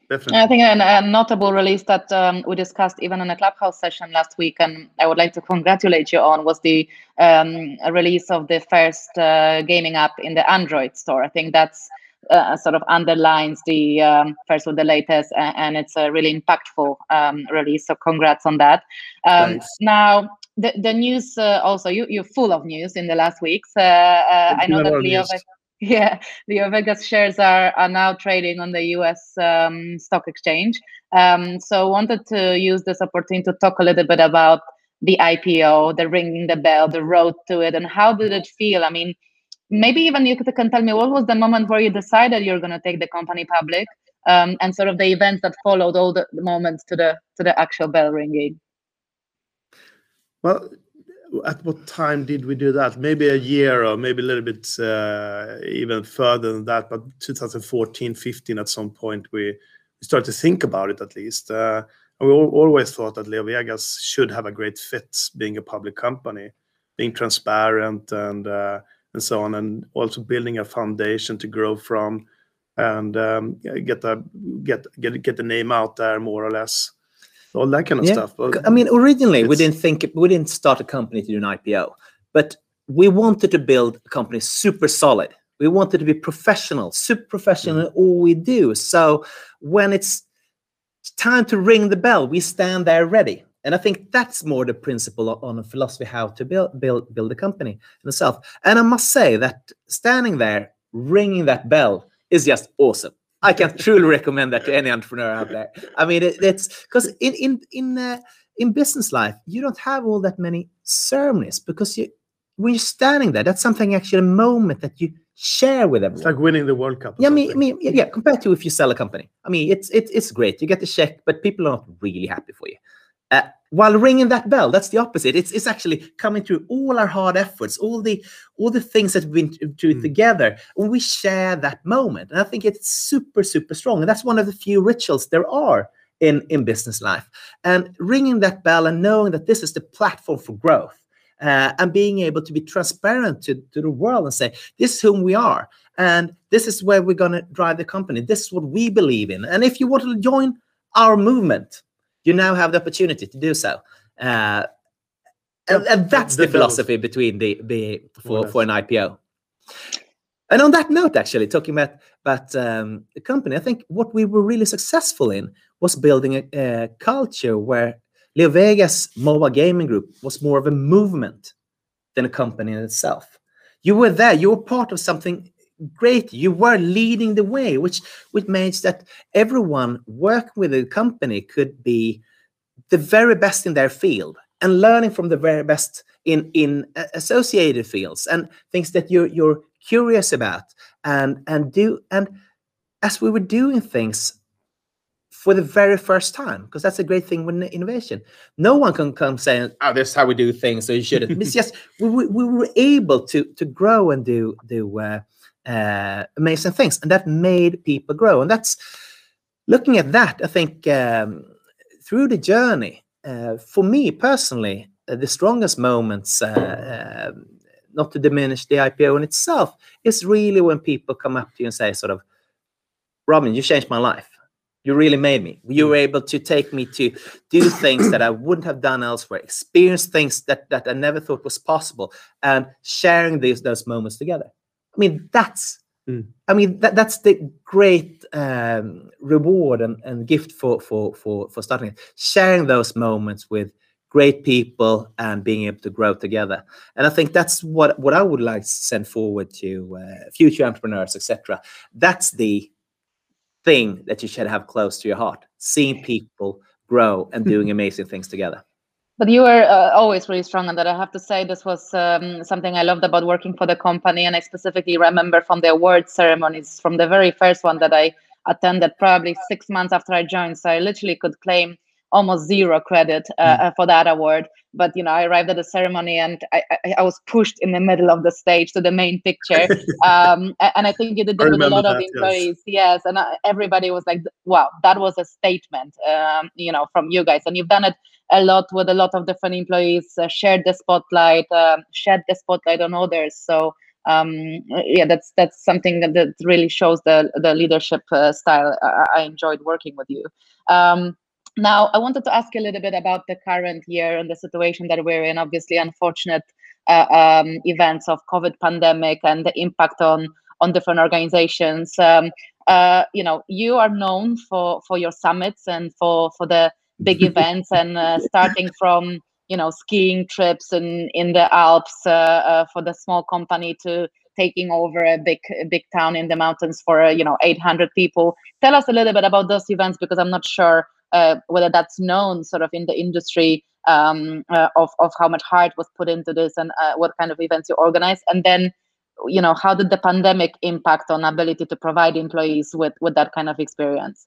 definitely. I think a, a notable release that um, we discussed even in a clubhouse session last week, and I would like to congratulate you on, was the um, release of the first uh, gaming app in the Android store. I think that's uh, sort of underlines the um, first with the latest, and, and it's a really impactful um, release. So congrats on that. Um, Thanks. Now. The, the news uh, also you you're full of news in the last weeks. Uh, uh, I know that Leo news. yeah, Leo Vegas shares are, are now trading on the US um, stock exchange. Um, so wanted to use this opportunity to talk a little bit about the IPO, the ringing the bell, the road to it, and how did it feel? I mean, maybe even you can tell me what was the moment where you decided you're going to take the company public, um, and sort of the events that followed all the, moments to the to the actual bell ringing. Well, at what time did we do that? Maybe a year or maybe a little bit uh, even further than that. But 2014, 15, at some point, we, we started to think about it at least. Uh, we al- always thought that Leo Vegas should have a great fit being a public company, being transparent and uh, and so on, and also building a foundation to grow from and um, get the get get get the name out there more or less. All that kind of Yeah, stuff. I mean, originally we didn't think we didn't start a company to do an IPO, but we wanted to build a company super solid. We wanted to be professional, super professional in all we do. So when it's time to ring the bell, we stand there ready. And I think that's more the principle on a philosophy how to build build build a company in itself. And I must say that standing there, ringing that bell, is just awesome. I can truly recommend that to any entrepreneur out there. I mean, it, it's because in in in uh, in business life, you don't have all that many ceremonies because you when you're standing there, that's something actually a moment that you share with everyone. It's like winning the World Cup. Yeah, I mean, I mean, yeah, yeah, compared to if you sell a company, I mean, it's it's it's great. You get the check, but people are not really happy for you. Uh, while ringing that bell, that's the opposite. It's it's actually coming through all our hard efforts, all the all the things that we've been through Mm. together, and we share that moment. And I think it's super super strong, and that's one of the few rituals there are in in business life. And ringing that bell and knowing that this is the platform for growth. Uh, and being able to be transparent to, to the world and say, this is whom we are and this is where we're going to drive the company this is what we believe in and if you want to join our movement you now have the opportunity to do so. Uh, and, and that's the philosophy between the, the for, for an ipo and on that note actually talking about about um, the company i think what we were really successful in was building a, a culture where leo vegas mobile gaming group was more of a movement than a company in itself. You were there you were part of something great you were leading the way which which means that everyone working with the company could be the very best in their field and learning from the very best in in associated fields and things that you're you're curious about and and do and as we were doing things for the very first time because that's a great thing with innovation. No one can come saying oh this is how we do things so you shouldn't. It's just we, we, we were able to to grow and do do uh, uh, amazing things and that made people grow. And that's looking at that i think um, through the journey uh, for me personally uh, the strongest moments uh, um, not to diminish the ipo in itself is really when people come up to you and say sort of robin you changed my life. You really made me. You were able to take me to do things that i wouldn't have done elsewhere experience things that that i never thought was possible and sharing these those moments together i mean that's Mm. i mean that, that's the great um, reward and, and gift for for for for starting it. Sharing those moments with great people and being able to grow together. And i think that's what what i would like to send forward to uh, future entrepreneurs etc that's the thing that you should have close to your heart seeing people grow and doing amazing things together But you were uh, always really strong on that. I have to say, this was um, something I loved about working for the company. And I specifically remember from the award ceremonies, from the very first one that I attended, probably six months after I joined. So I literally could claim almost zero credit uh, uh, for that award. But you know, I arrived at the ceremony and I, I, I was pushed in the middle of the stage to the main picture. um, and I think you did I it with a lot of that, yes. employees. Yes, and uh, everybody was like, "Wow, that was a statement," um, you know, from you guys. And you've done it a lot with a lot of different employees, uh, shared the spotlight, shed the spotlight on others. So um, yeah, that's that's something that, that really shows the the leadership uh, style. I, I, enjoyed working with you. Um, now, I wanted to ask you a little bit about the current year and the situation that we're in. Obviously, unfortunate uh, um, events of COVID pandemic and the impact on on different organizations. Um, uh, you know, you are known for for your summits and for for the big events, and uh, starting from you know skiing trips in in the Alps uh, uh, for the small company to taking over a big a big town in the mountains for uh, you know 800 people. Tell us a little bit about those events because I'm not sure whether that's known sort of in the industry um, of of how much heart was put into this and what kind of events you organize, and then you know how did the pandemic impact on ability to provide employees with with that kind of experience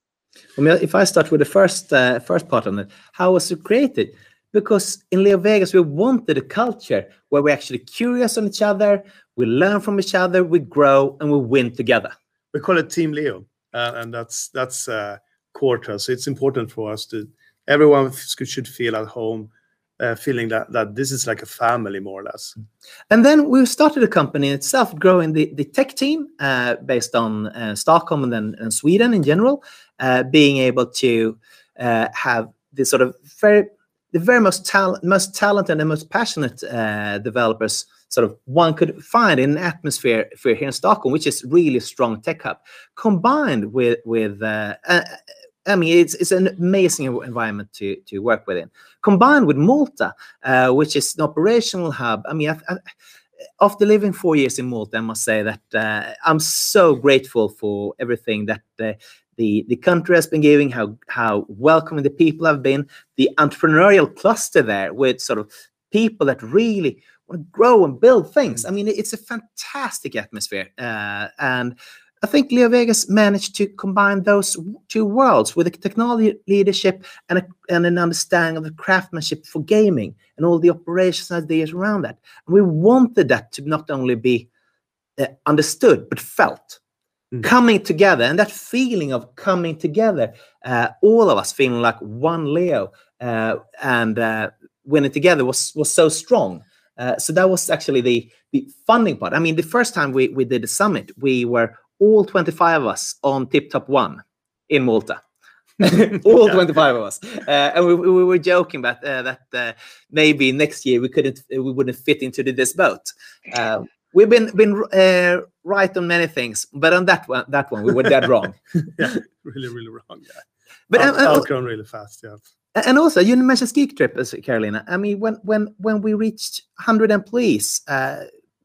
I mean, if I start with the first uh, first part on it, how was it created? Because in Leo Vegas, we wanted a culture where we're actually curious on each other, we learn from each other, we grow, and we win together. We call it Team Leo, uh, and that's that's uh, core to us. It's important for us to everyone should feel at home uh, feeling that that this is like a family more or less. And then we started a company itself, growing the, the tech team uh, based on uh, Stockholm and then and Sweden in general, uh, being able to uh, have the sort of very the very most talent, most talented and the most passionate uh, developers sort of one could find in an atmosphere here in Stockholm, which is really strong tech hub, combined with with I mean, it's it's an amazing environment to to work within. Combined with Malta, uh, which is an operational hub. I mean, I, I, after living four years in Malta, I must say that uh, I'm so grateful for everything that uh, the the country has been giving, how how welcoming the people have been, the entrepreneurial cluster there with sort of people that really want to grow and build things. I mean, it's a fantastic atmosphere, uh, and I think Leo Vegas managed to combine those two worlds with a technology leadership and, a, and an understanding of the craftsmanship for gaming and all the operations ideas around that. And we wanted that to not only be uh, understood but felt. Mm. Coming together and that feeling of coming together, uh, all of us feeling like one Leo uh, and uh, winning together was was so strong. Uh, so that was actually the the funding part. I mean, the first time we, we did the summit, we were all 25 of us on tip top one in Malta. all yeah. 25 of us uh, and we, we, were joking about uh, that uh, maybe next year we couldn't we wouldn't fit into this boat uh, we've been been uh, right on many things but on that one that one we were dead wrong. Yeah really really wrong yeah. But Out, uh, outgrown really fast yeah. and also you mentioned ski trip as Karolina. I mean when when when we reached 100 employees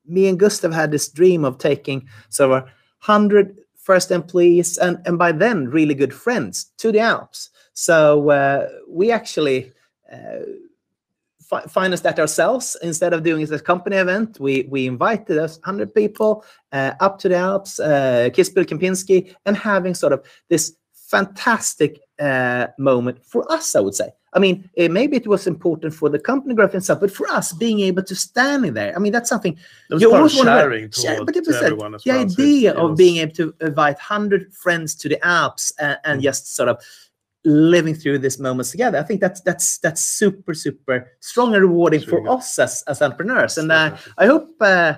me and Gustaf had this dream of taking sort of 100 first employees and, and by then really good friends to the Alps. So uh, we actually uh, fi- financed that ourselves instead of doing it as a company event. We we invited us 100 people uh, up to the Alps, uh, Kitzbühel Kempinski, and having sort of this fantastic uh, moment for us, I would say. I mean, maybe it was important for the company growth and stuff, but for us being able to stand in there, I mean, that's something you always want to share. But it was the well, idea so of was... being able to invite hundred friends to the Alps and, and mm. just sort of living through these moments together. I think that's that's that's super super strong and rewarding for good. us as as entrepreneurs, and uh, I hope uh,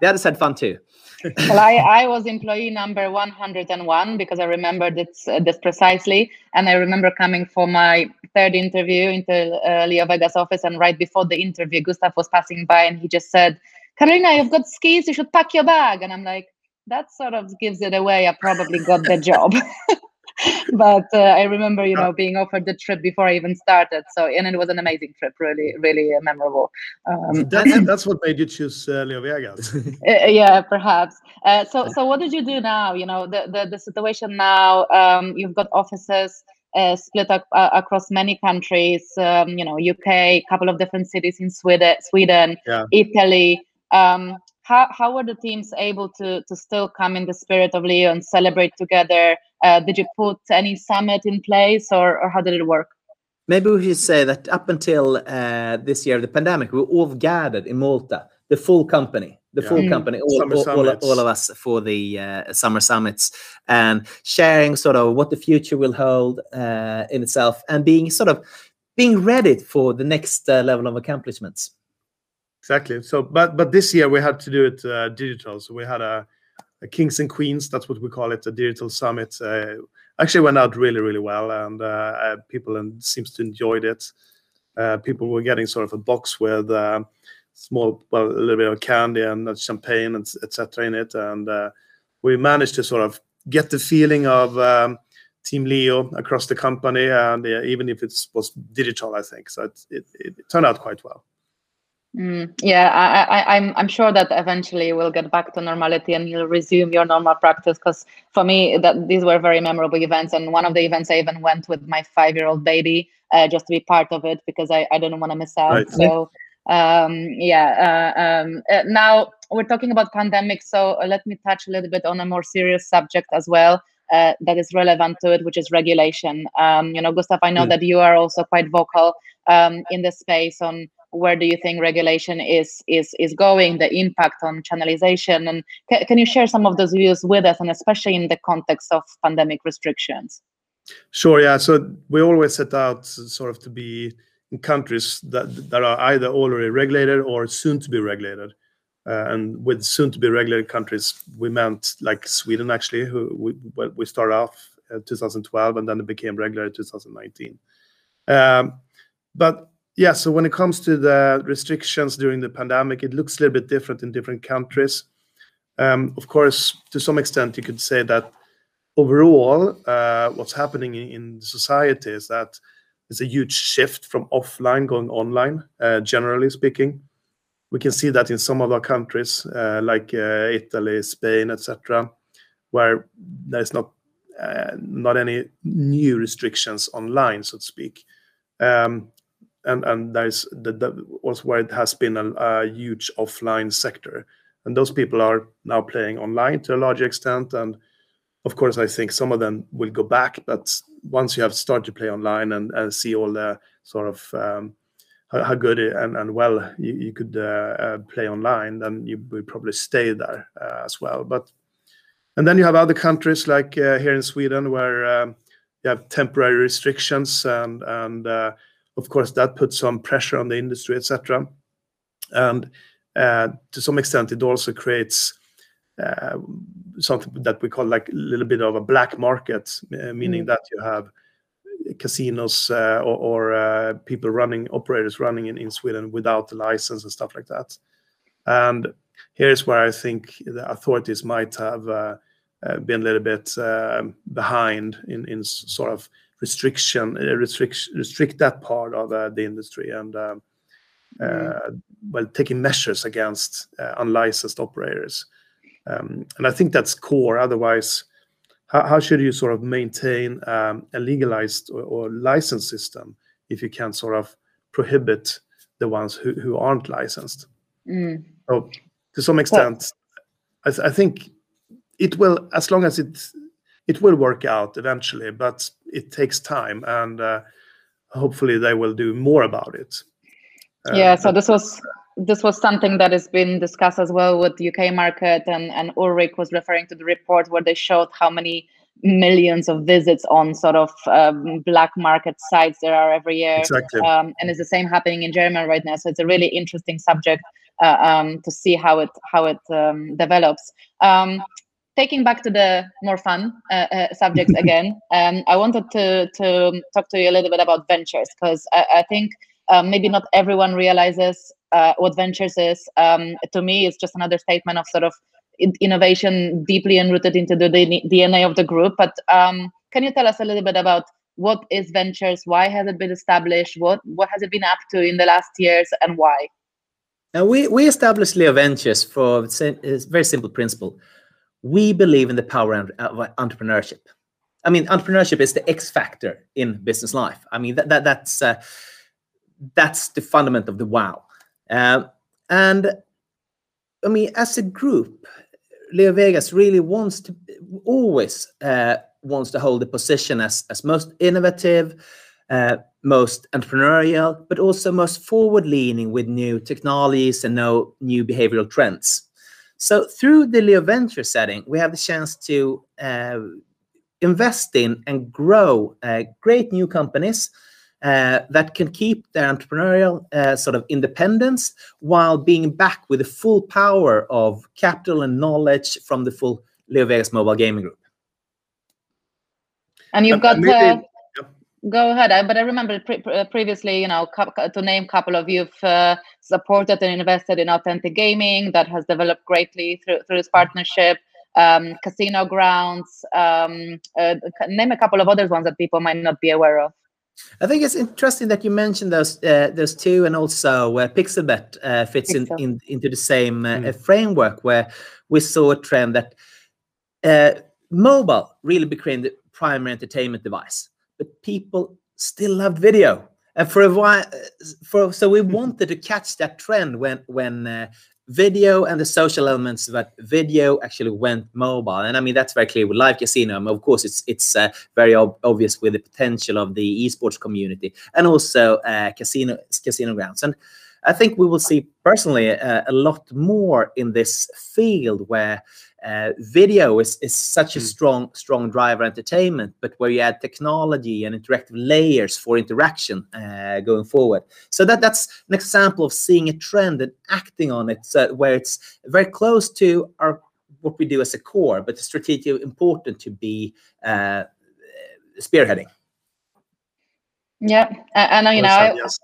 the others had fun too well, I, I was employee number 101 because I remember this, uh, this precisely. And I remember coming for my third interview into uh, LeoVegas office. And right before the interview, Gustaf was passing by and he just said, Karolina, you've got skis, you should pack your bag. And I'm like, that sort of gives it away. I probably got the job. but uh, I remember, you know, being offered the trip before I even started. So, and it was an amazing trip, really, really uh, memorable. Um, that, that's what made you choose uh, LeoVegas. Uh, yeah, perhaps. Uh, so, so what did you do now? You know, the the, the situation now. Um, you've got offices. Uh, split uh, across many countries, um, you know, UK, a couple of different cities in Sweden, Sweden, yeah. Italy. Um, how, how were the teams able to to still come in the spirit of Leo and celebrate together? Uh, did you put any summit in place, or, or how did it work? Maybe we should say that up until uh, this year, the pandemic, we all gathered in Malta, the full company, the yeah. full mm. company, all, all, all, all, of us for the uh, summer summits, and sharing sort of what the future will hold uh, in itself, and being sort of being ready for the next uh, level of accomplishments. Exactly. So, but but this year we had to do it uh, digital. So we had a, a, kings and queens. That's what we call it, a digital summit. Uh, actually went out really really well, and uh, uh people and seems to enjoyed it. Uh, people were getting sort of a box with uh, small, well, a little bit of candy and champagne and etc. in it, and we managed to sort of get the feeling of. Um, Team Leo across the company, and even if it was digital, I think so. It, it, it turned out quite well. Mm, yeah, I, am I'm, I'm sure that eventually we'll get back to normality and you'll resume your normal practice. Because for me, that these were very memorable events, and one of the events I even went with my five year old baby uh, just to be part of it because I, I didn't want to miss out. Right. So um, yeah, uh, um, uh, now we're talking about pandemic, so let me touch a little bit on a more serious subject as well. Uh, that is relevant to it, which is regulation. Um, you know, Gustaf, I know mm. that you are also quite vocal um, in the space on where do you think regulation is is is going the impact on channelization and ca- can you share some of those views with us and especially in the context of pandemic restrictions? Sure yeah so we always set out sort of to be in countries that that are either already regulated or soon to be regulated. Uh, and with soon to be regulated countries we meant like sweden actually who we, we started off 2012 and then it became regulated 2019 um, but yeah, so when it comes to the restrictions during the pandemic, it looks a little bit different in different countries. Um, of course, to some extent, you could say that overall, uh, what's happening in, society is that there's a huge shift from offline going online, uh, generally speaking. We can see that in some of our countries, uh, like Italy, Spain, etc., where there's not not any new restrictions online, so to speak. And the, the also where it has been a, huge offline sector. And those people are now playing online to a large extent. And of course i think some of them will go back but once you have started to play online and, see all the sort of um, how, good and, well you, could uh, uh, play online then you will probably stay there uh, as well. But and then you have other countries like here in sweden where um, you have temporary restrictions and and of course, that puts some pressure on the industry, etc. And uh, to some extent, it also creates uh, something that we call like a little bit of a black market, uh, meaning mm. that you have casinos uh, or, or uh, people running operators running in, in Sweden without the license and stuff like that. And here's where I think the authorities might have uh, been a little bit behind in, in sort of restriction uh, restrict restrict that part of uh, the industry and um, mm. well taking measures against unlicensed operators. Um, and I think that's core. Otherwise, how, how should you sort of maintain um, a legalized or, licensed system if you can't sort of prohibit the ones who, who aren't licensed? Mm. So, to some extent, well, I, th- I, think it will, as long as it it will work out eventually, but it takes time, and uh, hopefully they will do more about it. Uh, yeah. So this was this was something that has been discussed as well with the UK market, and and Ulrich was referring to the report where they showed how many millions of visits on sort of um, black market sites there are every year. Exactly. Um, and it's the same happening in Germany right now. So it's a really interesting subject uh, um, to see how it how it um, develops. Taking back to the more fun uh, uh, subjects again, um, I wanted to to talk to you a little bit about ventures because I, I, think um, maybe not everyone realizes uh, what ventures is. Um, to me, it's just another statement of sort of innovation deeply enrooted into the DNA of the group. But um, can you tell us a little bit about what is ventures? Why has it been established? What what has it been up to in the last years, and why? Now we we established Leo Ventures for a very simple principle we believe in the power of entrepreneurship. I mean, entrepreneurship is the X factor in business life. I mean, that, that that's uh, that's the fundament of the wow. Uh, and I mean, as a group, Leo Vegas really wants to always uh, wants to hold the position as as most innovative, uh, most entrepreneurial, but also most forward leaning with new technologies and no new behavioral trends. So through the Leo Venture setting, we have the chance to uh, invest in and grow uh, great new companies uh, that can keep their entrepreneurial uh, sort of independence while being back with the full power of capital and knowledge from the full LeoVegas mobile gaming group. And you've Uh, got maybe- uh, yep. Go ahead. I, but I remember pre- pre- previously, you know, to name a couple of you've uh, supported and invested in Authentic Gaming that has developed greatly through through this partnership. Um, casino grounds. Um, uh, name a couple of other ones that people might not be aware of. I think it's interesting that you mentioned those uh, those two, and also uh, Pixelbet uh, fits in, Pixel. in into the same uh, Mm. framework where we saw a trend that uh, mobile really became the primary entertainment device, but people still loved video. And for a while, for so we wanted to catch that trend when when uh, video and the social elements that video actually went mobile. And I mean that's very clear with live casino. I mean, of course, it's it's uh, very ob- obvious with the potential of the esports community and also uh, casino casino grounds. And I think we will see personally uh, a lot more in this field where uh, video is, is such a Mm. strong strong driver entertainment, but where you add technology and interactive layers for interaction uh, going forward. So that that's an example of seeing a trend and acting on it, so where it's very close to our what we do as a core, but strategically important to be uh, spearheading. Yeah, a- and, uh, you know, I, yes.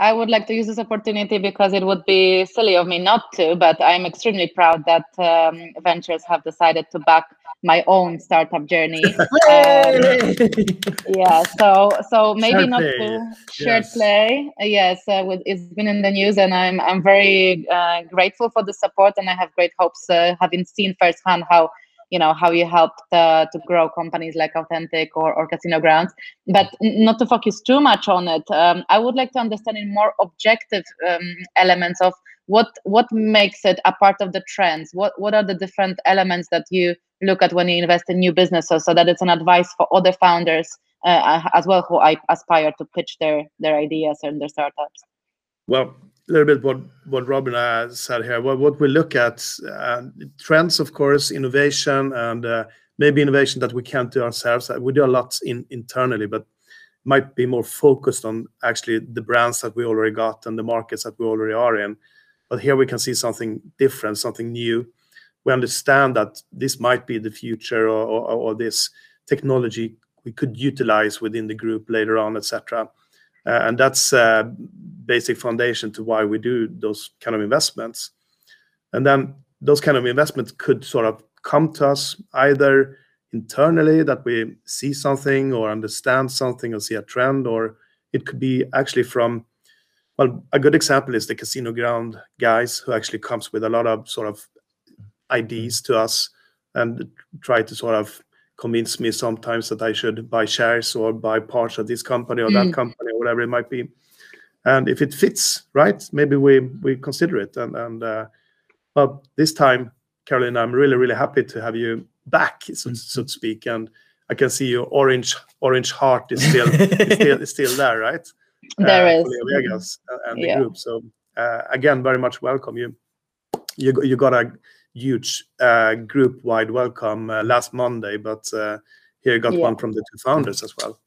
I would like to use this opportunity because it would be silly of me not to, but I'm extremely proud that um, Ventures have decided to back my own startup journey. Um, yeah, so so maybe Shared not play, to shared yes. play. Uh, yes, uh, with, it's been in the news, and I'm I'm very uh, grateful for the support, and I have great hopes, uh, having seen firsthand how you know how you helped uh, to grow companies like Authentic or, or Casino Grounds. But not to focus too much on it, um, I would like to understand in more objective um, elements of what what makes it a part of the trends. What what are the different elements that you look at when you invest in new businesses, so that it's an advice for other founders uh, as well who I aspire to pitch their their ideas and their startups. Well, a little bit what what Robin uh, said here. What what we look at uh, trends, of course, innovation, and uh, maybe innovation that we can't do ourselves. Uh, We do a lot in internally, but might be more focused on actually the brands that we already got and the markets that we already are in. But here we can see something different, something new. We understand that this might be the future, or, or, or this technology we could utilize within the group later on, etc. Uh, and that's uh, basic foundation to why we do those kind of investments. And then those kind of investments could sort of come to us either internally that we see something or understand something or see a trend, or it could be actually from well, a good example is the casino ground guys who actually comes with a lot of sort of ideas to us and try to sort of convince me sometimes that I should buy shares or buy parts of this company or Mm. that company or whatever it might be. And if it fits, right, maybe we we consider it. And and uh, well, this time, Caroline, I'm really really happy to have you back, so, so to speak. And I can see your orange orange heart is still is still, is still there, right? There uh, is. Vegas and- and the Yeah. group. So uh, again, very much welcome you. You you got a huge uh, group wide welcome uh, last Monday, but uh, here got Yeah. one from the two founders as well.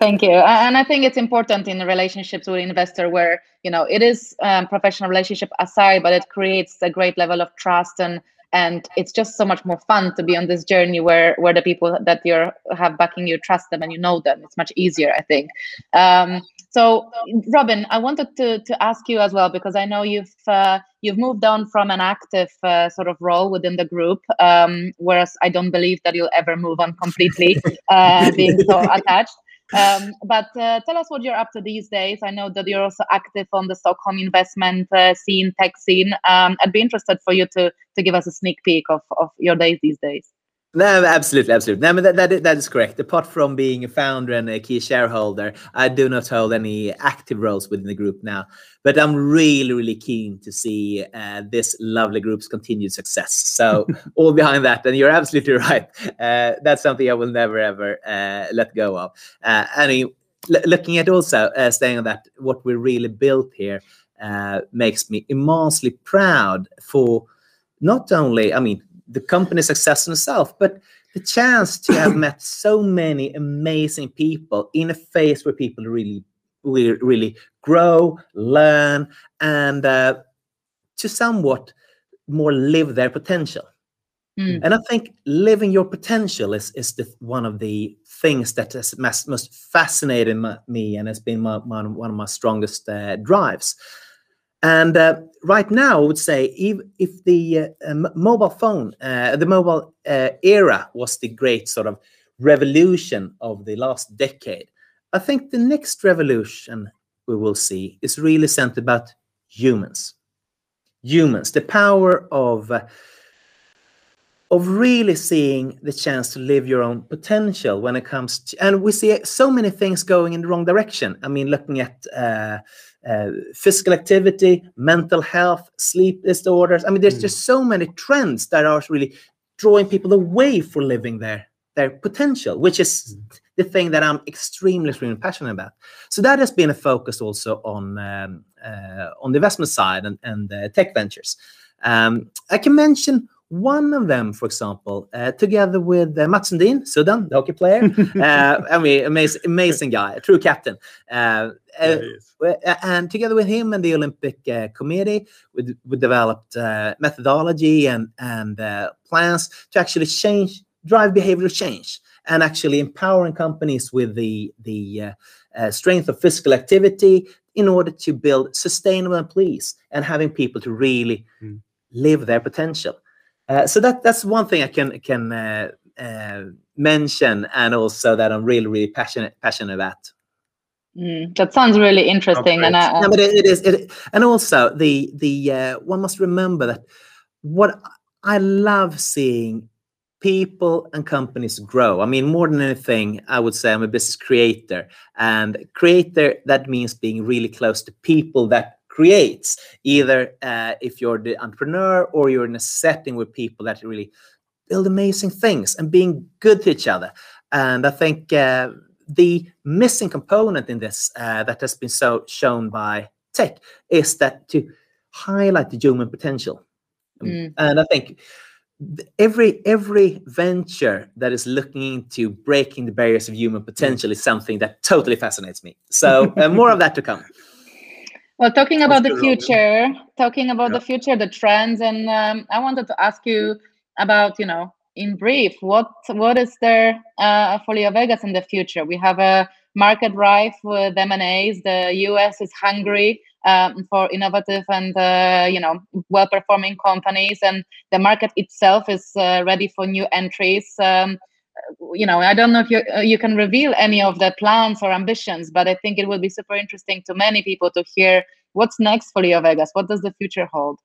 Thank you. And I think it's important in relationships with investor where, you know, it is um, professional relationship aside, but it creates a great level of trust and and it's just so much more fun to be on this journey where where the people that you're have backing you trust them and you know them. It's much easier, I think. Um, so, Robin, I wanted to to ask you as well because I know you've uh, you've moved on from an active uh, sort of role within the group, um, whereas I don't believe that you'll ever move on completely, uh, being so attached. Um, but uh, tell us what you're up to these days. I know that you're also active on the Stockholm investment uh, scene, tech scene. Um, I'd be interested for you to to give us a sneak peek of, of your days these days. No, absolutely, absolutely. No, that, that, is- that is correct. Apart from being a founder and a key shareholder, I do not hold any active roles within the group now. But I'm really, really keen to see uh, this lovely group's continued success. So all behind that, and you're absolutely right. Uh, that's something I will never ever uh, let go of. Uh, I mean, l- looking at also uh, staying on that, what we really built here uh, makes me immensely proud for not only, I mean, the company success in itself, but the chance to have met so many amazing people in a phase where people really we really grow, learn, and uh, to somewhat more live their potential. Mm. And I think living your potential is is the, one of the things that has most, most fascinated my, me and has been my, my, one of my strongest uh, drives. And uh, right now, I would say if, if the uh, mobile phone, uh, the mobile uh, era was the great sort of revolution of the last decade, I think the next revolution we will see is really centered about humans. Humans, the power of uh, of really seeing the chance to live your own potential when it comes to and we see so many things going in the wrong direction i mean looking at uh, uh, physical activity mental health sleep disorders. I mean there's Mm. just so many trends that are really drawing people away from living their their potential which is the thing that i'm extremely extremely passionate about. So that has been a focus also on um, uh, on the investment side and, and uh, tech ventures. Um, i can mention one of them, for example, uh, together with uh, Mats Sundin, Sudan, the hockey player. uh, I mean, amazing, amazing guy, a true captain. Uh, uh, uh, and together with him and the Olympic uh, Committee, we, we developed uh, methodology and and uh, plans to actually change, drive behavioral change, and actually empowering companies with the the strength of physical activity in order to build sustainable employees and having people to really Mm. live their potential. Uh, so that that's one thing I can can uh, uh, mention, and also that I'm really really passionate passionate about. Mm, that sounds really interesting, and I, No, but it, it is, it, and also the the uh, one must remember that what I love seeing people and companies grow. I mean, more than anything, I would say I'm a business creator, and creator that means being really close to people that creates. Either uh, if you're the entrepreneur or you're in a setting with people that really build amazing things and being good to each other. And I think uh, the missing component in this uh, that has been so shown by tech is that to highlight the human potential. Mm. And I think every every venture that is looking into breaking the barriers of human potential is something that totally fascinates me. So uh, more of that to come. Well, talking about the future, talking about Yeah. the future, the trends, and um, I wanted to ask you about, you know, in brief, what what is there uh, for Leo Vegas in the future? We have a market rife with M and A's. The U.S. is hungry um, for innovative and uh, you know well-performing companies, and the market itself is uh, ready for new entries. Um, you know, I don't know if you uh, you can reveal any of the plans or ambitions, but I think it will be super interesting to many people to hear what's next for Leo Vegas. What does the future hold?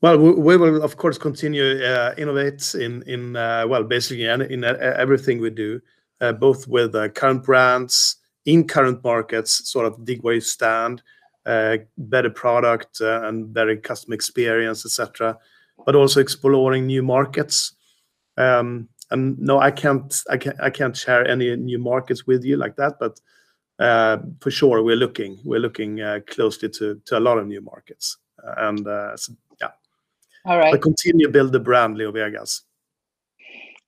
Well, we, will of course continue uh, innovate in in uh, well basically in, in uh, everything we do, uh, both with uh, current brands in current markets, sort of dig where you stand, uh, better product uh, and better customer experience, etc. But also exploring new markets. Um, and no, I can't I can't I can't share any new markets with you like that, but uh, for sure we're looking we're looking uh, closely to to a lot of new markets, uh, and uh, so All right. continue build the brand Leo Vegas.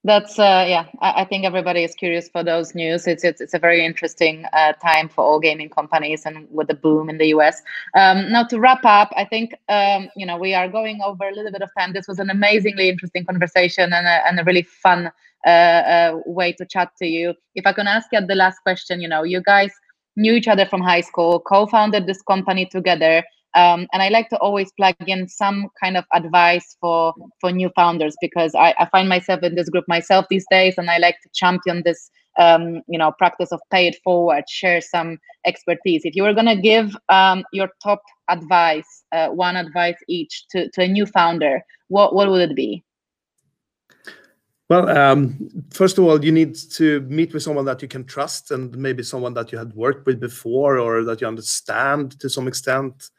That's uh, yeah. I, I think everybody is curious for those news. It's it's, it's a very interesting uh, time for all gaming companies and with the boom in the US. Um, now to wrap up, I think um, you know we are going over a little bit of time. This was an amazingly interesting conversation and a, and a really fun uh, uh, way to chat to you. If I can ask you the last question, you know, you guys knew each other from high school, co-founded this company together. Um, and I like to always plug in some kind of advice for for new founders because I, I find myself in this group myself these days, and I like to champion this um, you know practice of pay it forward, share some expertise. If you were gonna give um, your top advice, uh, one advice each to, to a new founder, what what would it be? Well, um, first of all, you need to meet with someone that you can trust, and maybe someone that you had worked with before, or that you understand to some extent.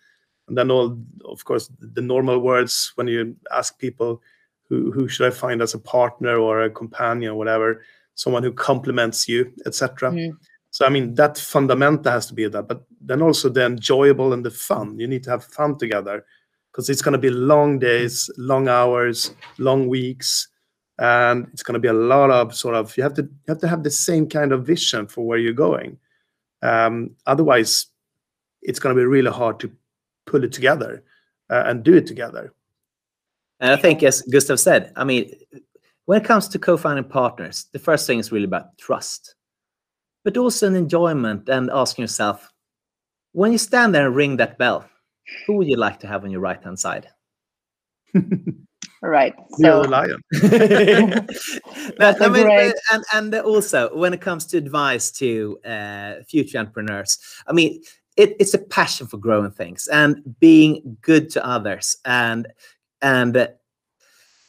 And then all, of course, the normal words when you ask people, who who should I find as a partner or a companion or whatever, someone who complements you, etc. Mm. So I mean that fundamental has to be that, but then also the enjoyable and the fun. You need to have fun together because it's going to be long days, long hours, long weeks, and it's going to be a lot of sort of you have to you have to have the same kind of vision for where you're going. Um, otherwise, it's going to be really hard to pull it together uh, and do it together. And I think, as Gustaf said, I mean, when it comes to co-founding partners, the first thing is really about trust, but also an enjoyment and asking yourself, when you stand there and ring that bell, who would you like to have on your right hand side? Right. Leo So the lion. But, a I mean, great- and and also when it comes to advice to uh, future entrepreneurs, I mean, it, it's a passion for growing things and being good to others, and and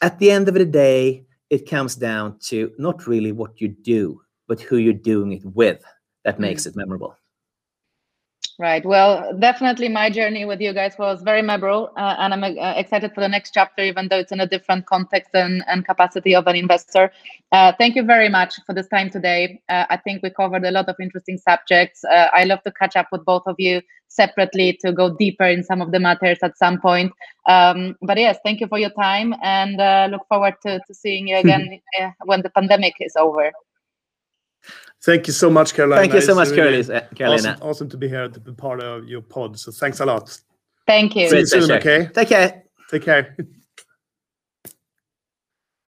at the end of the day, it comes down to not really what you do, but who you're doing it with that makes mm. it memorable. Right. Well, definitely my journey with you guys was very memorable, uh, and I'm uh, excited for the next chapter, even though it's in a different context and, and capacity of an investor. Uh, thank you very much for this time today. Uh, I think we covered a lot of interesting subjects. Uh, I love to catch up with both of you separately to go deeper in some of the matters at some point. Um, but yes, thank you for your time, and uh, look forward to, to seeing you again uh, when the pandemic is over. Thank you so much, Karolina. Thank you so much, really Karolina. Uh, Karolina. Awesome, awesome to be here to be part of your pod. So thanks a lot. Thank you. See you soon, okay? Take care. Take care.